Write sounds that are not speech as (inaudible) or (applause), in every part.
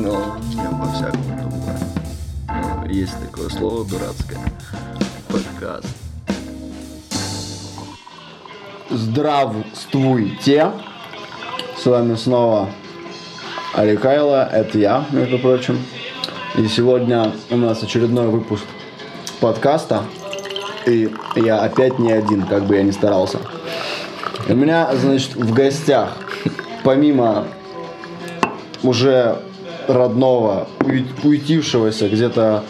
Я по-всякому думаю. Ну, есть такое слово дурацкое. Подкаст. Здравствуйте! С вами снова Аликайло, это я, между прочим. И сегодня у нас очередной выпуск подкаста. И я опять не один, как бы я ни старался. У меня, значит, в гостях, помимо уже родного, уютившегося где-то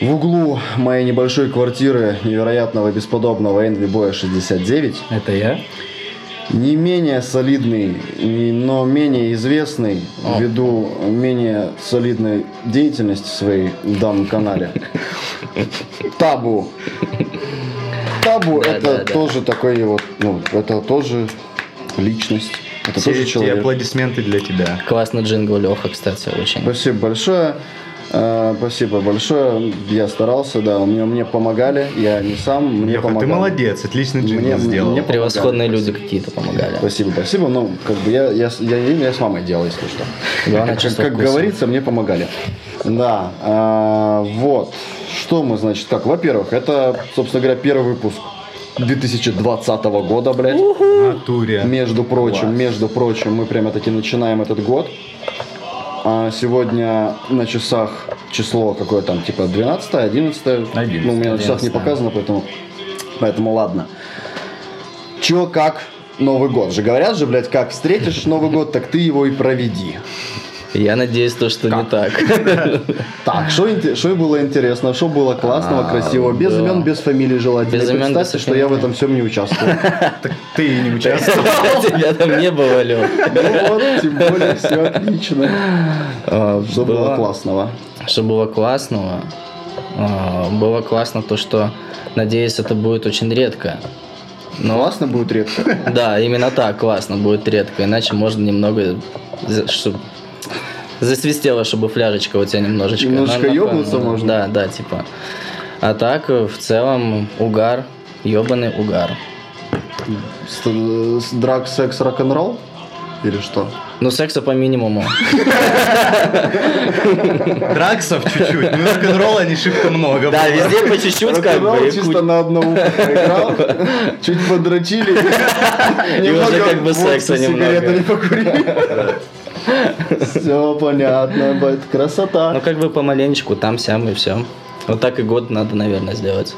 в углу моей небольшой квартиры невероятного бесподобного Envy Boy 69, Это я? не менее солидный, но менее известный ввиду менее солидной деятельности своей в данном канале. Табу. Табу это тоже такой вот, ну, это тоже личность. Это тоже Все человек. аплодисменты для тебя. Классный джингл Леха, кстати, очень. Спасибо большое. Э, Спасибо большое. Я старался, да. Мне, мне помогали. Я не сам. Мне Леха, помогали. ты молодец, отличный джингл Мне- сделал. мне Превосходные люди какие-то помогали. Спасибо, спасибо. Ну, как бы я, я, с- я, я с мамой делал, если что. Главное, Как, как вкуса. говорится, мне помогали. Да, а, вот. Что мы, значит, как? Во-первых, это, собственно говоря, первый выпуск 2020 года, блядь. Натуре. Между прочим, Класс. между прочим, мы прямо таки начинаем этот год. А сегодня на часах число какое там, типа 12 11 Ну, у меня на часах не 11. показано, поэтому, поэтому ладно. Чё, как Новый год? Же говорят же, блядь, как встретишь Новый год, так ты его и проведи. Я надеюсь, то, что не так. (laughs) Так, что было интересно, что было классного, А, красивого, без имен, без фамилии желательно. Представьте, что я в этом всем не участвую. (laughs) Так ты и не участвовал. Тебя там не было, Лех. Ну вот, тем более, все отлично. (laughs) А, Что было классного? Что было классного? А, Было классно то, что, надеюсь, это будет очень редко. Но, Классно будет редко. да, именно так, классно будет редко. Иначе можно немного, за- засвистело, чтобы фляжечка у тебя немножечко. Немножечко Ну, ёбнуться можно. Да, да, типа. А так, в целом, угар, ебаный угар. Драг, секс, рок-н-ролл? Или что? Ну, секса по минимуму. Драксов чуть-чуть, ну рок-н-ролла не шибко много. Да, везде по чуть-чуть как бы. и чисто на одно ухо (laughs) чуть подрочили. немного как бы секса немного. сигаретами покурили. Все понятно, Ну, красота. как бы помаленечку, там, сям и все. Вот так и год надо, наверное, сделать.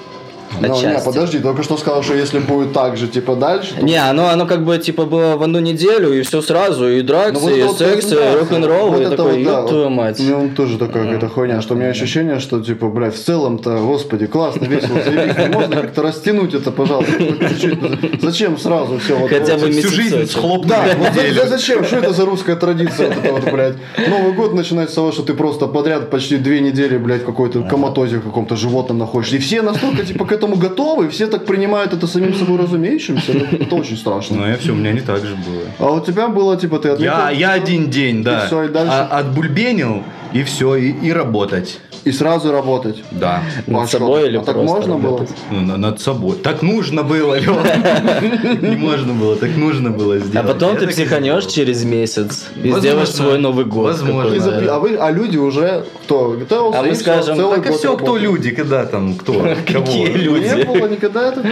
Ну, не, подожди, только что сказал, что если будет так же, типа, дальше, то Не, оно, оно как бы типа было в одну неделю, и все сразу, и Ну, драксы, вот и это вот секс, и презентация. рок-н-ролл, Вот и это такой, вот, да, твою вот мать. У меня тоже такая какая-то хуйня, что у меня ощущение, что, типа, блядь, в целом-то, господи, классно, весело, заебись, но можно как-то растянуть это, пожалуйста, чуть-чуть. Зачем сразу все вот Хотя вот? бы Всю жизнь схлопнуть Да, вот зачем? Что это за русская традиция? Вот это вот, блядь. Новый год начинается с того, что ты просто подряд почти две недели, блядь, в какой-то коматозе в каком-то животном находишься. И все настолько, типа, к этому готовы, и все так принимают это самим собой разумеющимся. Это, это очень страшно. Ну, я все, у меня не так же было. А у тебя было, типа, ты отметил? Я, я один день, да, всё, и дальше? а- отбульбенил, и все, и, и работать. И сразу работать. Да. Над А что, собой или а так можно было? работать? Ну, на- над собой. Так нужно было. (laughs) Не можно было, так нужно было А сделать. потом Я ты психанешь через месяц и сделаешь свой Новый год. Возможно. А, вы, а люди уже кто? А мы скажем, Так и все, кто люди, когда там, кто, (laughs) кого. Какие Не люди? было никогда ли?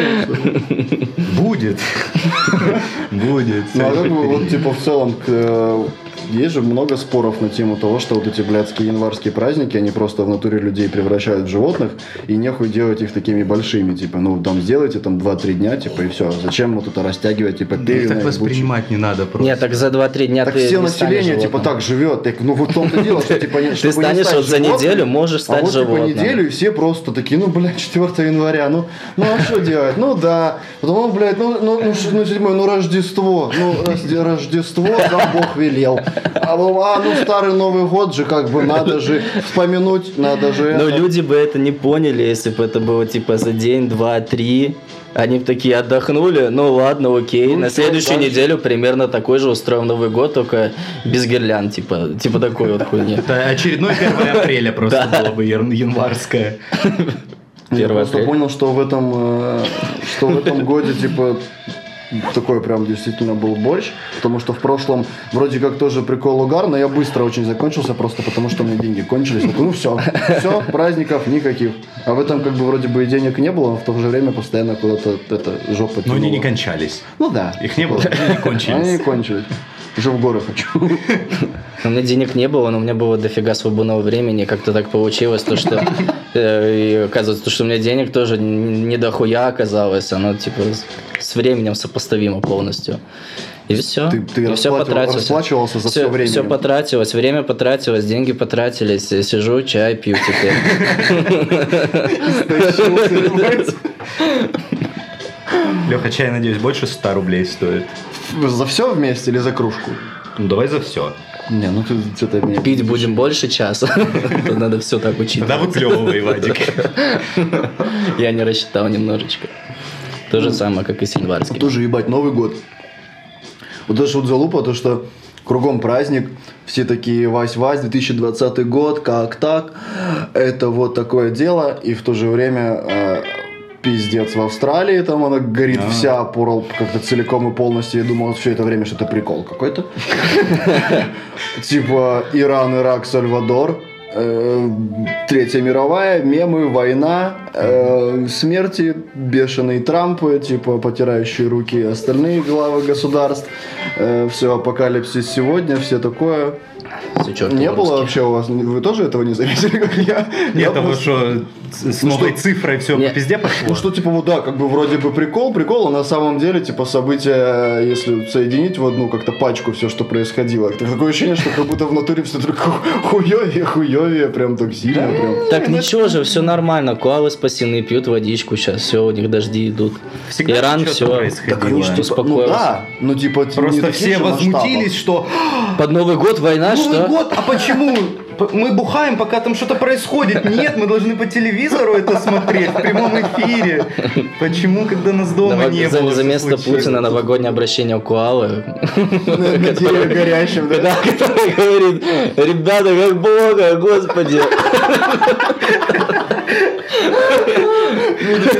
Будет. (laughs) Будет. Ну, а как бы, вот, типа, в целом, к, э, есть же много споров на тему того, что вот эти блядские январские праздники, они просто в натуре людей превращают в животных, и нехуй делать их такими большими, типа, ну, там, сделайте там 2-3 дня, типа, и все. Зачем вот это растягивать, типа, Ну, перья так их бучи? воспринимать не надо просто. Нет, так за 2-3 дня Так ты все не станешь население, типа, животным. так живет. Так, ну, вот в том-то дело, что, типа, не- Ты станешь вот за животным, неделю, можешь а стать вот, типа, животным. неделю, и все просто такие, ну, блядь, 4 января, ну, ну, а что делать? Ну, да. Потом, ну, блядь, ну, ну, ну, ну, седьмое, ну, Рождество. Ну, Рожде- Рождество нам Бог велел. А, ну, а, ну, старый Новый год же, как бы, надо же вспомянуть, надо же Но это. люди бы это не поняли, если бы это было типа за день, два, три. Они бы такие отдохнули, ну ладно, окей. Ну, На следующую дальше. неделю примерно такой же устроим Новый год, только без гирлянд, типа, типа такой вот хуйни. Это очередной 1 апреля просто было бы январское. Я 1 просто апреля. понял, что в этом, э, что в этом годе, типа, такой прям действительно был борщ, потому что в прошлом вроде как тоже прикол угар, но я быстро очень закончился, просто потому что у меня деньги кончились. Такой, ну все, все, праздников никаких. А в этом как бы вроде бы и денег не было, но в то же время постоянно куда-то это жопа Но они не тянула. кончались. Ну да. Их не было, они не Они не кончились. Уже в горы хочу. (laughs) У меня денег не было, но у меня было дофига свободного времени. Как-то так получилось, то, что (laughs) э, и оказывается, то, что у меня денег тоже не дохуя оказалось. Оно типа с- временем сопоставимо полностью. И все. Ты, ты и все потратилось. расплачивался за все, время. Все потратилось, время потратилось, деньги потратились. И Сижу, чай пью теперь. Леха, (laughs) чай, надеюсь, больше 100 рублей стоит. За все вместе или за кружку? Ну, давай за все. Не, ну ты что-то меня... Пить будем больше часа. (laughs) Надо все так учить. Тогда выплевывай, Вадик. (laughs) Я не рассчитал немножечко. То же самое, как и с январским. Тоже ебать, Новый год. Вот это ж вот залупа, то что кругом праздник, все такие Вась-Вась, 2020 год, как так? Это вот такое дело, и в то же время э, пиздец в Австралии, там она горит А. вся порол как-то целиком и полностью. Я думал, все это время, что это прикол какой-то. (laughs) Типа Иран, Ирак, Сальвадор. э, Третья мировая, мемы, война, э, смерти, бешеные Трампы, типа потирающие руки остальные главы государств, все апокалипсис сегодня, все такое. Чёрт Не было вообще у вас, вы тоже этого не заметили, как я? Нет, просто- что с с Ну новой что- цифрой все Не. везде пошло. Ну что, типа, вот да, как бы вроде бы прикол, прикол, а на самом деле, типа, события, если соединить в одну как-то пачку все, что происходило, так такое ощущение, что как будто в натуре все только ху- хуёвее, хуёвее, прям так сильно, прям. Так ничего же, все нормально. Коалы спасены, пьют водичку сейчас. Все, у них дожди идут. Всегда Иран все. Так они ж, типа, ну да, ну типа Просто все возмутились, что Под Новый год война, Новый что? год, а почему? Мы бухаем, пока там что-то происходит. Нет, мы должны по телевизору это смотреть в прямом эфире. Почему, когда нас дома Ново- не за, было? за место случилось? Путина новогоднее обращение у Куалы. На дереве горящем, да? Который говорит, ребята, как Бога, господи.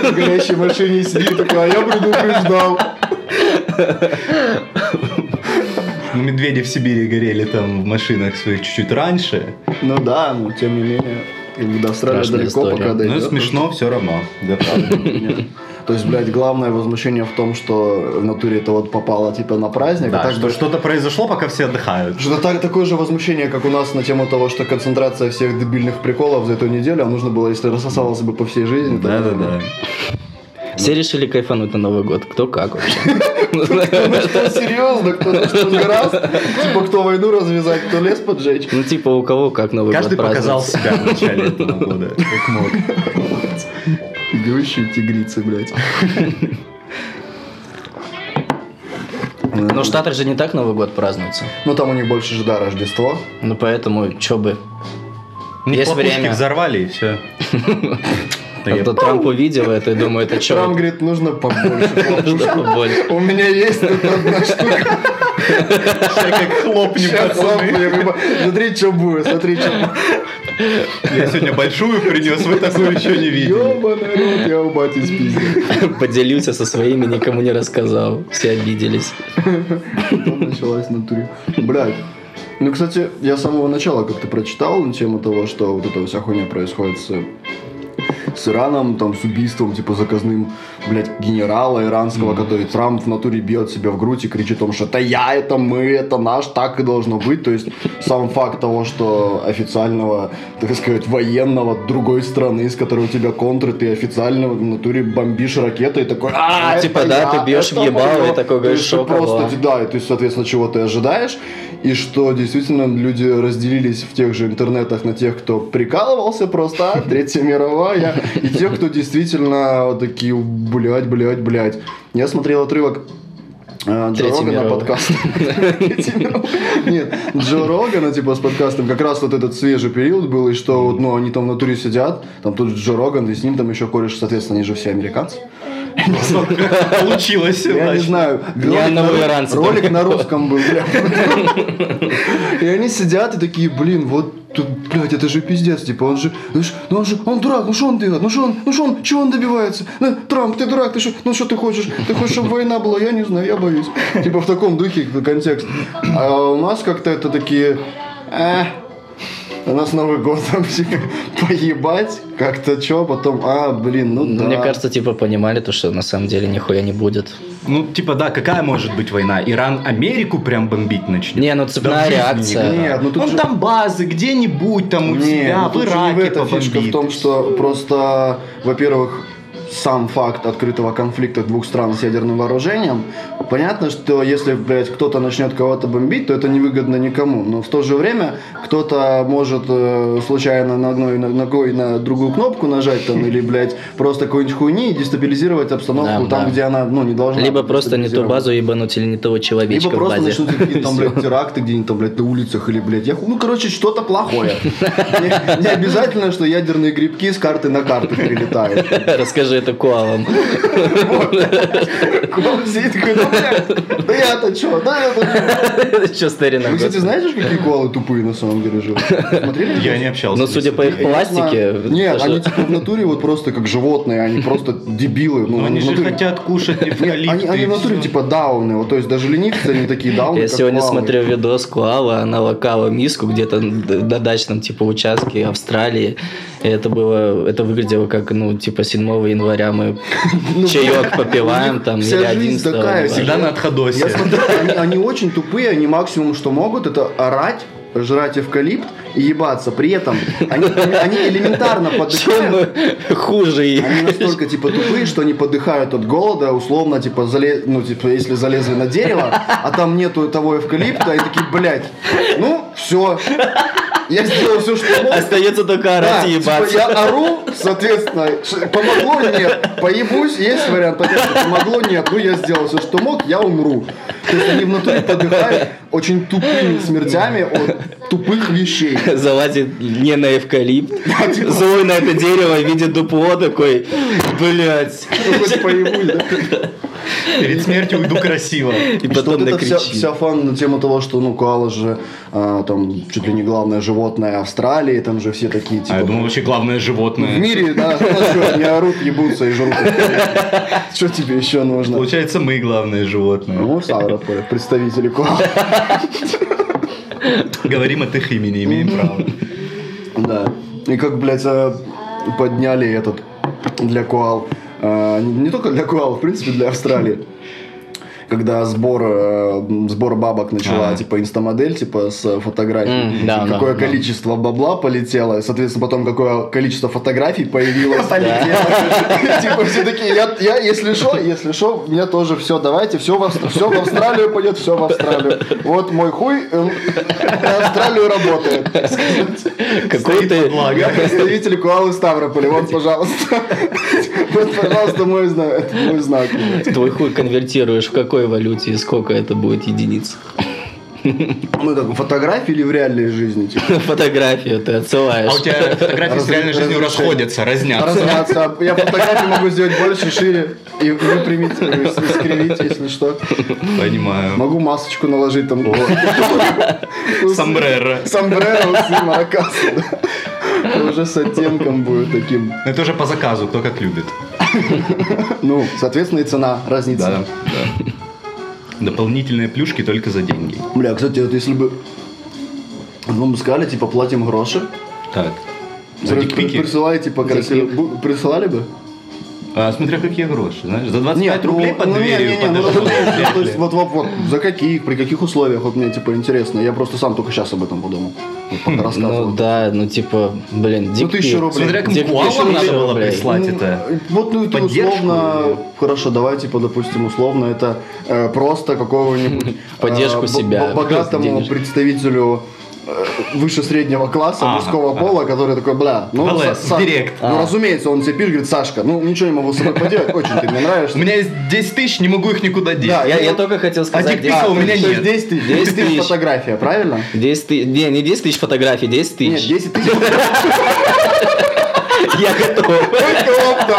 В горящей машине сидит такой, а я предупреждал. Ну, Медведи в Сибири горели там в машинах своих чуть-чуть раньше. Ну да, но тем не менее, до Австралии Страшная далеко история. пока Ну, дойдет. смешно все равно. Да, правда. То есть, блядь, главное возмущение в том, что в натуре это вот попало типа на праздник, а Да, так что бы что-то произошло, пока все отдыхают. Что так, такое же возмущение, как у нас на тему того, что концентрация всех дебильных приколов за эту неделю, а нужно было, если рассосалось бы по всей жизни. то- Да-да-да. Все решили кайфануть на Новый год. Кто как вообще? Ну что, серьезно, кто на что (laughs) гораст? Типа, кто войну развязать, кто лес поджечь. Ну, типа, у кого как Новый Каждый год показал празднуется. себя в начале (laughs) этого года, как мог. Бегущие тигрицы, блядь. Но в Штатах же не так Новый год празднуется. Ну там у них больше же, да, Рождество. Ну, поэтому, чё бы. Них Есть время. взорвали и все. (laughs) А то Трамп увидел это и думает, это Трамп чё? говорит, нужно побольше. Что? У меня есть тут одна штука. Как Сейчас сам пацаны. я- Смотри, что будет, смотри, что Я сегодня большую принес, вы такую еще не видели. Ёбаный рот, я у бати спиздил. Поделился со своими, никому не рассказал. Все обиделись. Потом началась натуре. Блядь. Ну, кстати, я с самого начала как-то прочитал на тему того, что вот эта вся хуйня происходит с, с Ираном, там, с убийством, типа, заказным, блядь, генерала иранского, который Трамп в натуре бьет себя в грудь и кричит о том, что это я, это мы, это наш, так и должно быть. То есть, сам факт того, что официального, так сказать, военного другой страны, с которой у тебя контры, ты официально в натуре бомбишь ракетой и такой, а, Ну, типа, да, я, ты бьешь в ебало моё». и такой говоришь, есть, ты «Шо, кого?» просто да, и ты, соответственно, чего ты ожидаешь, и что действительно люди разделились в тех же интернетах на тех, кто прикалывался просто, а, Третья мировая, и тех, кто действительно вот такие, блядь, блядь, блядь. Я смотрел отрывок э, Джо Третья Рогана подкаст. (laughs) Нет, Джо Рогана, типа, с подкастом, как раз вот этот свежий период был, и что, вот, ну, они там в натуре сидят, там тут Джо Роган, и с ним там еще кореш, соответственно, они же все американцы. Получилось. Я не знаю. Ролик, одного на, иранца ролик на русском был. (laughs) И они сидят и такие, блин, вот тут, блядь, это же пиздец, типа, он же, ну, ну он же, он дурак, ну что он делает, ну что он, ну что он, чего он добивается? Ну, Трамп, ты дурак, ты что, ну что ты хочешь, ты хочешь, чтобы война была, я не знаю, я боюсь. Типа в таком духе контекст. А у нас как-то это такие, «Э, у нас Новый год, (laughs) там, поебать, как-то что, потом, а, блин, ну да. Мне кажется, типа понимали то, что на самом деле нихуя не будет. Ну, типа, да, какая может быть война? Иран Америку прям бомбить начнет? Не, ну Да цепная в жизни реакция. никогда. Нет, ну тут Вон же- там базы, где-нибудь там у Не, тебя, ну в же не Ираке эта фишка в побомбит. том, что просто, во-первых, сам факт открытого конфликта двух стран с ядерным вооружением, понятно, что если, блядь, кто-то начнет кого-то бомбить, то это невыгодно никому. Но в то же время кто-то может э, случайно на одной на- ногой на другую кнопку нажать там, или, блядь, просто какой-нибудь хуйни и дестабилизировать обстановку Да, там, да. где она, ну, не должна Либо просто не ту базу ебануть или не того человечка Либо просто начнут какие-то там, (laughs) блядь, теракты где-нибудь там, блядь, на улицах или, блядь, я ну, короче, что-то плохое. (laughs) Не обязательно, что ядерные грибки с карты на карту перелетают. (laughs) Расскажи это коалам. Куда сидит такой, блядь, да я-то что, да я-то Че, старина? Вы, кстати, знаете, какие коалы тупые на самом деле живут? Смотрели? Я не общался. Ну, с судя по их пластике... Нет, они типа в натуре вот просто как животные, они просто дебилы. Ну, Ну, они же хотят кушать эвкалипты. они, в натуре типа дауны, вот, то есть даже ленивцы, они такие дауны, Я сегодня смотрел видос Куала, она локала миску где-то на дачном типа участке Австралии. И это было, это выглядело как, ну, типа 7 января мы (laughs) чаек (laughs) попиваем там, Ну, или жизнь 11 такая. Всегда на отходосе. Я смотрю, (laughs) они, они очень тупые, они максимум, что могут, это орать, жрать эвкалипт и ебаться. При этом они, они элементарно подыхают. хуже их? Они настолько типа тупые, что они подыхают от голода, условно, типа, залез, ну, типа, если залезли на дерево, а там нету того эвкалипта, и такие, блядь, ну, все. Я сделал все, что мог. Остается только Да, орать и типа, ебаться. я ору, соответственно, помогло нет, поебусь, есть вариант, понятно, помогло нет, ну я сделал все, что мог, я умру. То есть они в натуре подыхают очень тупыми смертями от тупых вещей. Залазит не на эвкалипт, типа. злой на это дерево, видит дупло такой, блядь. Хоть поебусь, да? Перед смертью уйду красиво. И потом вот вся, вся фан на тему того, что ну коала же а, там чуть ли не главное животное Австралии, там же все такие типа. А я думал, вообще главное в животное. мире, да, они орут, ебутся и жрут. Что тебе еще нужно? Получается, мы главное животное. Ну, Ставрополь, представители коала. Говорим от их имени, имеем право. Да. И как, блядь, а, подняли этот для коал. А, Не не только для коал, в принципе, для Австралии. Когда сбор, э, сбор бабок начала, А. типа, инстамодель, типа, с фотографий. Да, И да, какое да. количество бабла полетело, соответственно, потом какое количество фотографий появилось. (laughs) Типа, все такие, я, я, если что, если что, мне тоже все, давайте, все в, Австр- все в Австралию пойдет, все в Австралию. Вот мой хуй э, на Австралию работает. Какой ты... Я представитель Куалы Ставрополя. Вот, пожалуйста. Вот, пожалуйста, мой знак. Это мой знак. Твой хуй конвертируешь в какой валюте и сколько это будет единиц? Ну, как, фотографии или в реальной жизни? Типа? (laughs) Фотографию ты отсылаешь. А у тебя фотографии с Раз- реальной жизнью разрешение. расходятся, разнятся. Разобраться. Я фотографии могу сделать больше, шире и выпрямить, э, искривить, если что. Понимаю. Могу масочку наложить там. (laughs) Сомбреро. Сомбреро, усы, маракасы. да. Уже с оттенком будет таким. Это уже по заказу, кто как любит. Ну, соответственно, и цена, разница. Да, да. Дополнительные плюшки только за деньги. Бля, кстати, вот если бы вам сказали, типа, платим гроши, Так. При- дикпики? Присылаете. Бу- Присылали бы? А, смотря какие гроши, знаешь, за 25 Нет, рублей ну, под ну, дверью не, не, ну, подошел. разумеется, вряд то есть вот, вот, вот, за каких, при каких условиях, вот мне типа интересно. Я просто сам только сейчас об этом подумал. Вот рассказывал. Ну да, ну типа, блин, Ну, дикпик. тысяча рублей. Смотря кому надо было рублей. прислать Ну, это. Вот, ну, это Поддержку условно, или- хорошо, давай, типа, допустим, условно, это э, просто какого-нибудь (laughs) Поддержку э, себя, богатому представителю выше среднего класса Ага, мужского ага. пола, который такой, бля, ну, ВЛС, директ. ну, А. разумеется, он тебе пишет, говорит, Сашка, ну, ничего не могу с собой поделать, очень ты мне нравишься. У меня есть 10 тысяч, не могу их никуда деть. Да, Я, я только хотел А сказать, дикпика 10 у меня то есть нет. 10 тысяч, 10 10 тысяч тысяч. фотография, правильно? 10 тысяч, не, не 10 тысяч фотографий, 10 Нет, тысяч. 10 (laughs) тысяч Я готов. Только опта.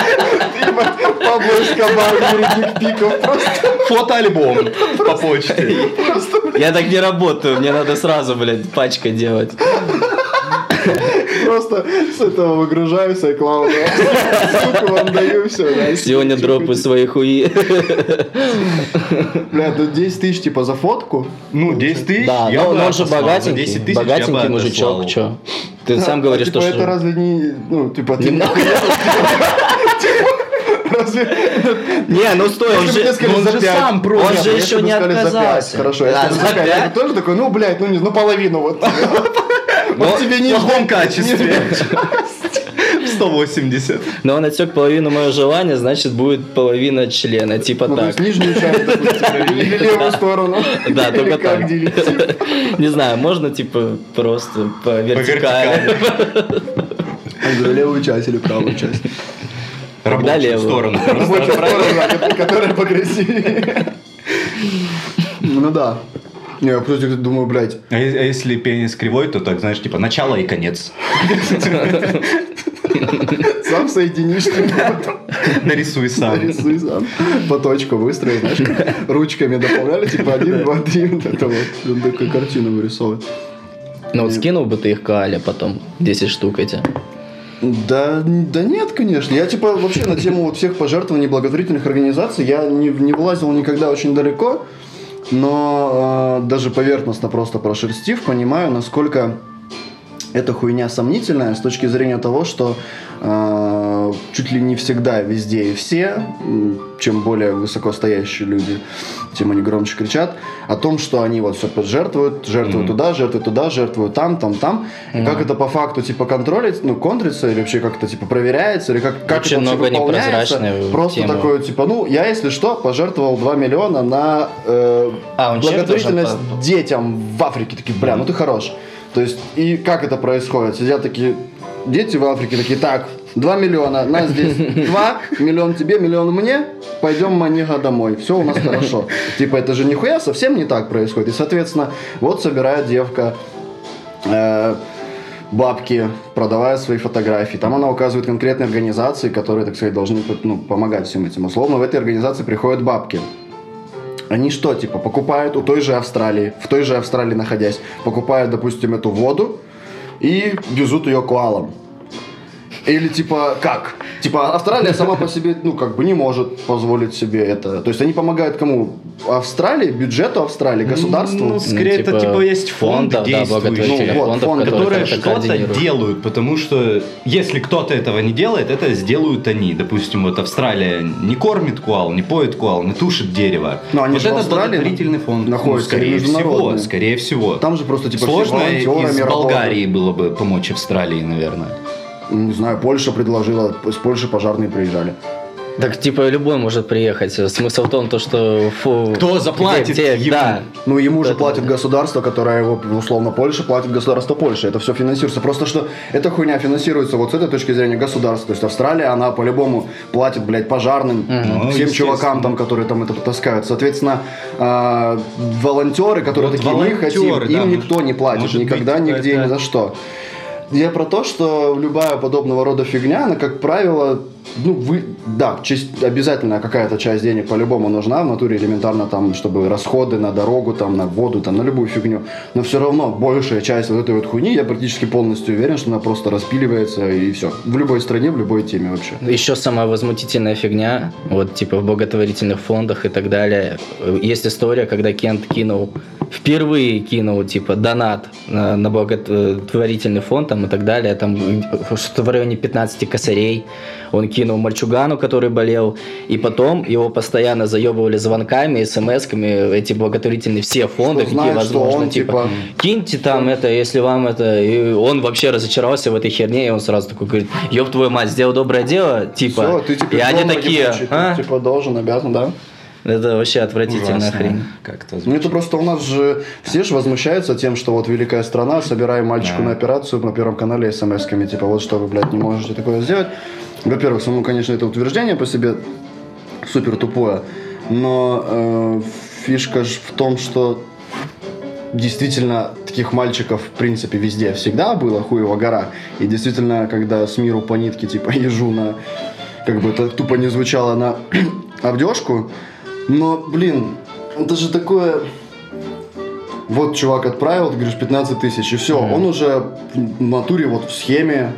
(laughs) Типа, Пабло Эскобар, Юрий Дикпиков. Просто, Фотоальбом по почте. Я так не работаю, мне надо сразу, блядь, пачка делать. Просто с этого выгружаю с iCloud. Ссылку вам даю, все. Сегодня дропы свои хуи. Бля, тут 10 тысяч типа за фотку. Ну, 10 тысяч. Да, я но но он же богатенький, 10 тысяч я бы богатенький мужичок, чё? Ты Да, сам говоришь, типа что... это разве не, ну, типа, ты. Не, ну стой, он Если бы же... он за же сам продал. Он же еще не отказался. Хорошо, я бы тоже такой, ну, блядь, ну, не, ну, половину вот. Вот тебе не В плохом качестве. (laughs) 180. Но он отсек половину моего желания, значит, будет половина члена, типа Ну, то так. есть нижнюю часть, (laughs) допустим, или левую сторону. Да, только так. Не знаю, можно, типа, просто по вертикали. (laughs) Левую часть или правую часть. Рабочую левую. сторону. Рабочая сторона, которая покрасивее. Ну да. Не, я просто думаю, блядь, А а если пенис кривой, то так, знаешь, типа начало и конец. (laughs) сам соединишь, (laughs) Нарисуй сам. нарисуй сам. По точку выстроил, знаешь, ручками дополняли, типа один, два, три, вот это вот. Он такую картину вырисовывает. Ну вот скинул бы ты их Кале потом, 10 штук эти. Да, да нет, конечно. Я типа вообще на тему вот всех пожертвований благотворительных организаций я не, не вылазил никогда очень далеко, но э, даже поверхностно просто прошерстив, понимаю, насколько эта хуйня сомнительная с точки зрения того, что э, чуть ли не всегда, везде и все, чем более высокостоящие люди, тем они громче кричат о том, что они вот все жертвуют, жертвуют туда, жертвуют туда, жертвуют там, там, там. И как это по факту типа контролить, ну контрится или вообще как-то типа проверяется или как, как Очень это много выполняется? Просто темы. такое типа, ну я если что пожертвовал 2 миллиона на э, А, он благотворительность детям в Африке. Такие, бля, ну ты хорош. То есть, и как это происходит? Сидят такие дети в Африке, такие, так, 2 миллиона, на здесь (laughs) 2, миллион тебе, миллион мне, пойдем манига домой, все у нас (laughs) хорошо. Типа, это же нихуя совсем не так происходит. И, соответственно, вот собирает девка э, бабки, продавая свои фотографии. Там она указывает конкретные организации, которые, так сказать, должны ну, помогать всем этим. Условно, в этой организации приходят бабки. Они что, типа, покупают у той же Австралии, в той же Австралии находясь, покупают, допустим, эту воду и везут ее коалам. Или типа как? Типа Австралия сама по себе, ну, как бы не может позволить себе это. То есть они помогают кому? Австралии, бюджету Австралии, государству? Ну, скорее, типа, это типа есть фонды фондов, да, действующие. благотворительных Ну, вот, фондов, фонды, которые, что-то делают, потому что если кто-то этого не делает, это сделают они. Допустим, вот Австралия не кормит куал, не поет куал, не тушит дерево. Но они вот же это Австралии благотворительный фонд. Ну, находятся, скорее всего, скорее всего. Там же просто типа Сложно из работают. Болгарии было бы помочь Австралии, наверное. Не знаю, Польша предложила, с Польши пожарные приезжали. Так, типа, любой может приехать. Смысл в том, то, что... Фу, Кто заплатит те- ему? Да. Ну, ему же Это- платит государство, которое его, условно, Польша, платит государство Польши. Это все финансируется. Просто что эта хуйня финансируется вот с этой точки зрения государства. То есть Австралия, она по-любому платит, блядь, пожарным, Ну, всем чувакам там, которые там это таскают. Соответственно, а, волонтеры, которые Вот такие, мы волонтеры, хотим, да, им никто не платит. может быть, никогда, нигде, какая-то- ни за что. Я про то, что любая подобного рода фигня, она, как правило, ну, вы, да, часть, обязательно какая-то часть денег по-любому нужна в натуре элементарно там, чтобы расходы на дорогу, там, на воду, там, на любую фигню. Но все равно большая часть вот этой вот хуйни, я практически полностью уверен, что она просто распиливается и все. В любой стране, в любой теме вообще. Еще самая возмутительная фигня, вот типа в благотворительных фондах и так далее. Есть история, когда Кент кинул, впервые кинул типа донат на, на благотворительный фонд там, и так далее, там что-то в районе 15 косарей. Он кинул мальчугану, который болел, и потом его постоянно заебывали звонками, смс-ками, эти благотворительные все фонды, Что какие знает, что возможно, он, типа, типа, киньте там это, если вам это... И он вообще разочаровался в этой херне, и он сразу такой говорит, ёб твою мать, сделал доброе дело, типа... Все, ты теперь и они такие, ты, «А?» типа должен, обязан, да? Это вообще отвратительная Ужасно. хрень. Как-то Ну это просто у нас же все же возмущаются тем, что вот великая страна, собираем мальчику Да. на операцию на первом канале смс-ками, типа вот что вы, блядь, не можете такое сделать. Во-первых, самому, конечно, это утверждение по себе супер тупое, но э, фишка ж в том, что действительно таких мальчиков в принципе везде всегда было хуево гора. И действительно, когда с миру по нитке типа езжу на как бы это тупо не звучало на (clears throat) обдежку, но, блин, это же такое вот чувак отправил, ты говоришь, 15 тысяч, и все, он уже в натуре вот в схеме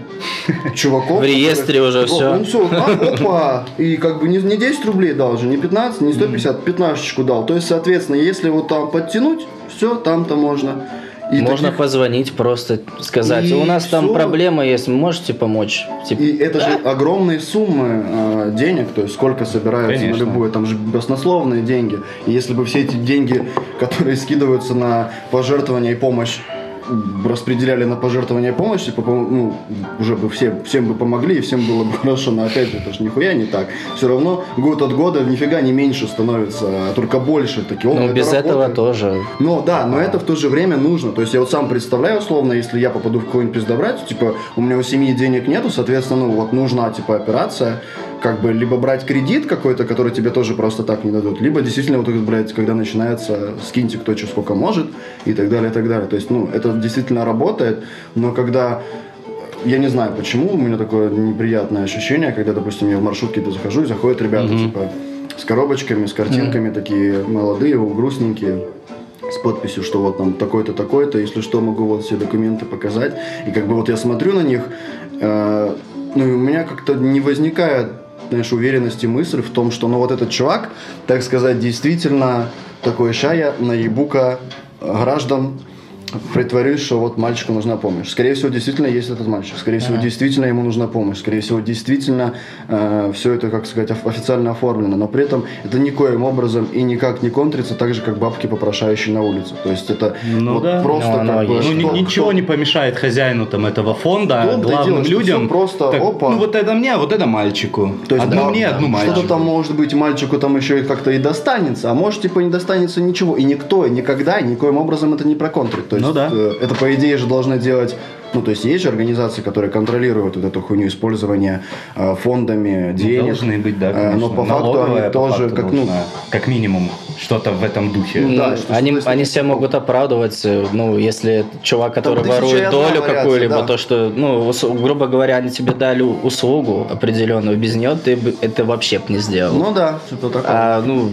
чуваков. В реестре уже всё. Он все, опа, и как бы не, не 10 рублей дал же, не 15, не 150, 15 дал. То есть, соответственно, если вот там подтянуть, все, там-то можно. И Можно таких- позвонить, просто сказать, И у нас там всё. проблема есть, можете помочь? Типа, И это же огромные суммы э, денег, то есть сколько собираются Конечно. на любую, там же баснословные деньги. И если бы все эти деньги, которые скидываются на пожертвования и помощь, распределяли на пожертвования и помощь, типа, по- ну, уже бы все, всем бы помогли, и всем было бы (laughs) хорошо, но опять же, это же нихуя не так. Все равно год от года нифига не меньше становится, а только больше. Такие, «О, ну, это без этого работает». тоже. Ну да, но это в то же время нужно. То есть я вот сам представляю, условно, если я попаду в какой-нибудь пиздобрать, типа у меня у семьи денег нету, соответственно, ну вот нужна типа операция, как бы либо брать кредит какой-то, который тебе тоже просто так не дадут, либо действительно вот блядь, когда начинается скиньте кто что сколько может и так далее, и так далее. То есть, ну, это действительно работает, но когда я не знаю почему, у меня такое неприятное ощущение, когда, допустим, я в маршрутке захожу, и заходят ребята, типа, с коробочками, с картинками, такие молодые, грустненькие, с подписью, что вот там такой-то, такой-то, если что, могу вот все документы показать. И как бы вот я смотрю на них, э, ну и у меня как-то не возникает, знаешь, уверенности мысль в том, что ну вот этот чувак, так сказать, действительно такой шая наебука граждан притворюсь, что вот мальчику нужна помощь. Скорее всего, действительно есть этот мальчик. Скорее всего, действительно ему нужна помощь. Скорее всего, действительно все это, как сказать, оф- официально оформлено. Но при этом это никоим образом и никак не контрится, так же, как бабки, попрошающие на улице. То есть это Ну вот да. просто Ну, как бы... Ну, кто- ничего кто- не помешает хозяину там этого фонда, и главным дело, что людям. просто, так, опа. Ну вот это мне, а вот это мальчику. То есть, одну да, мне, да. одну мальчику. Что-то там, может быть, мальчику там еще и как-то и достанется, а может, типа, не достанется ничего. И никто никогда никоим образом это не проконтрит. То есть, Ну да. э, это, по идее, же должны делать... Ну, то есть, есть же организации, которые контролируют вот эту хуйню использования э, фондами Ну, денег. Должны быть, да, Э, конечно. Но по факту Налоговая, они по тоже, факту, как, ну, как минимум, что-то в этом духе. Ну, да, Ну, что- они, что- они себя могут оправдывать, э, ну, если чувак, который ворует долю какую-либо, да. то что, ну, ус- грубо говоря, они тебе дали услугу определенную, без нее ты бы это вообще бы не сделал. Ну да, что-то такое. А, ну,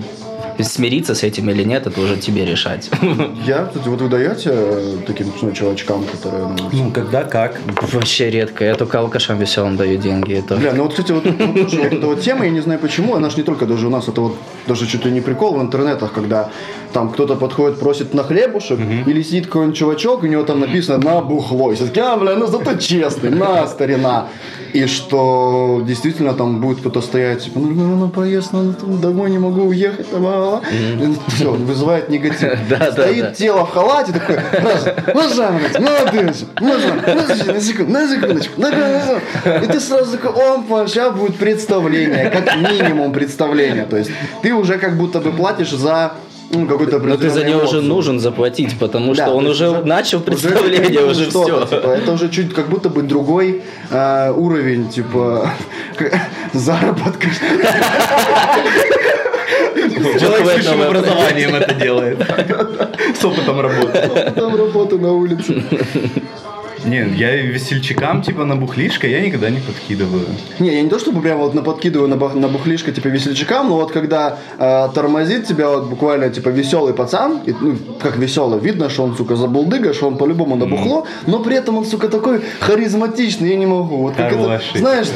смириться с этим или нет, это уже тебе решать. (laughs) Я, кстати, вот вы даете э, таким ну, чувачкам, которые... ну, Ну, когда как. Вообще редко. Я только алкашам веселым даю деньги. Это... Бля, ну вот, кстати, вот, вот эта вот тема, я не знаю почему, она же не только даже у нас, это вот даже чуть ли не прикол в интернетах, когда там кто-то подходит, просит на хлебушек, или сидит какой-нибудь чувачок, у него там написано «на бухло», и все таки, а, бля, ну зато честный, на, старина. И что действительно там будет кто-то стоять, типа, ну, ну, ну поезд, ну, ну, домой не могу уехать, там, а, все, вызывает негатив. (laughs) Стоит тело в халате, такой, раз, уважаемый, молодец, можно, на секунду, на секундочку, на секундочку. И ты сразу такой, опа, сейчас будет представление, как минимум представление. То есть ты уже как будто бы платишь за ну, какой-то Но ты за него уже эмоцию. нужен заплатить, потому Да, что он уже начал представление, уже что-то, все. типа, это уже чуть как будто бы другой э, уровень, типа, заработка. Человек с высшим образованием это делает. С опытом работы. Там работа на улице. Не, я весельчакам, типа, на бухлишко я никогда не подкидываю. Не, я не то чтобы прям вот на подкидываю на, на бухлишко типа весельчакам, но вот когда э, тормозит тебя вот буквально типа веселый пацан, и, ну как веселый, видно, что он сука забулдыга, что он по-любому набухло, но при этом он сука такой харизматичный, я не могу. Вот как это, знаешь,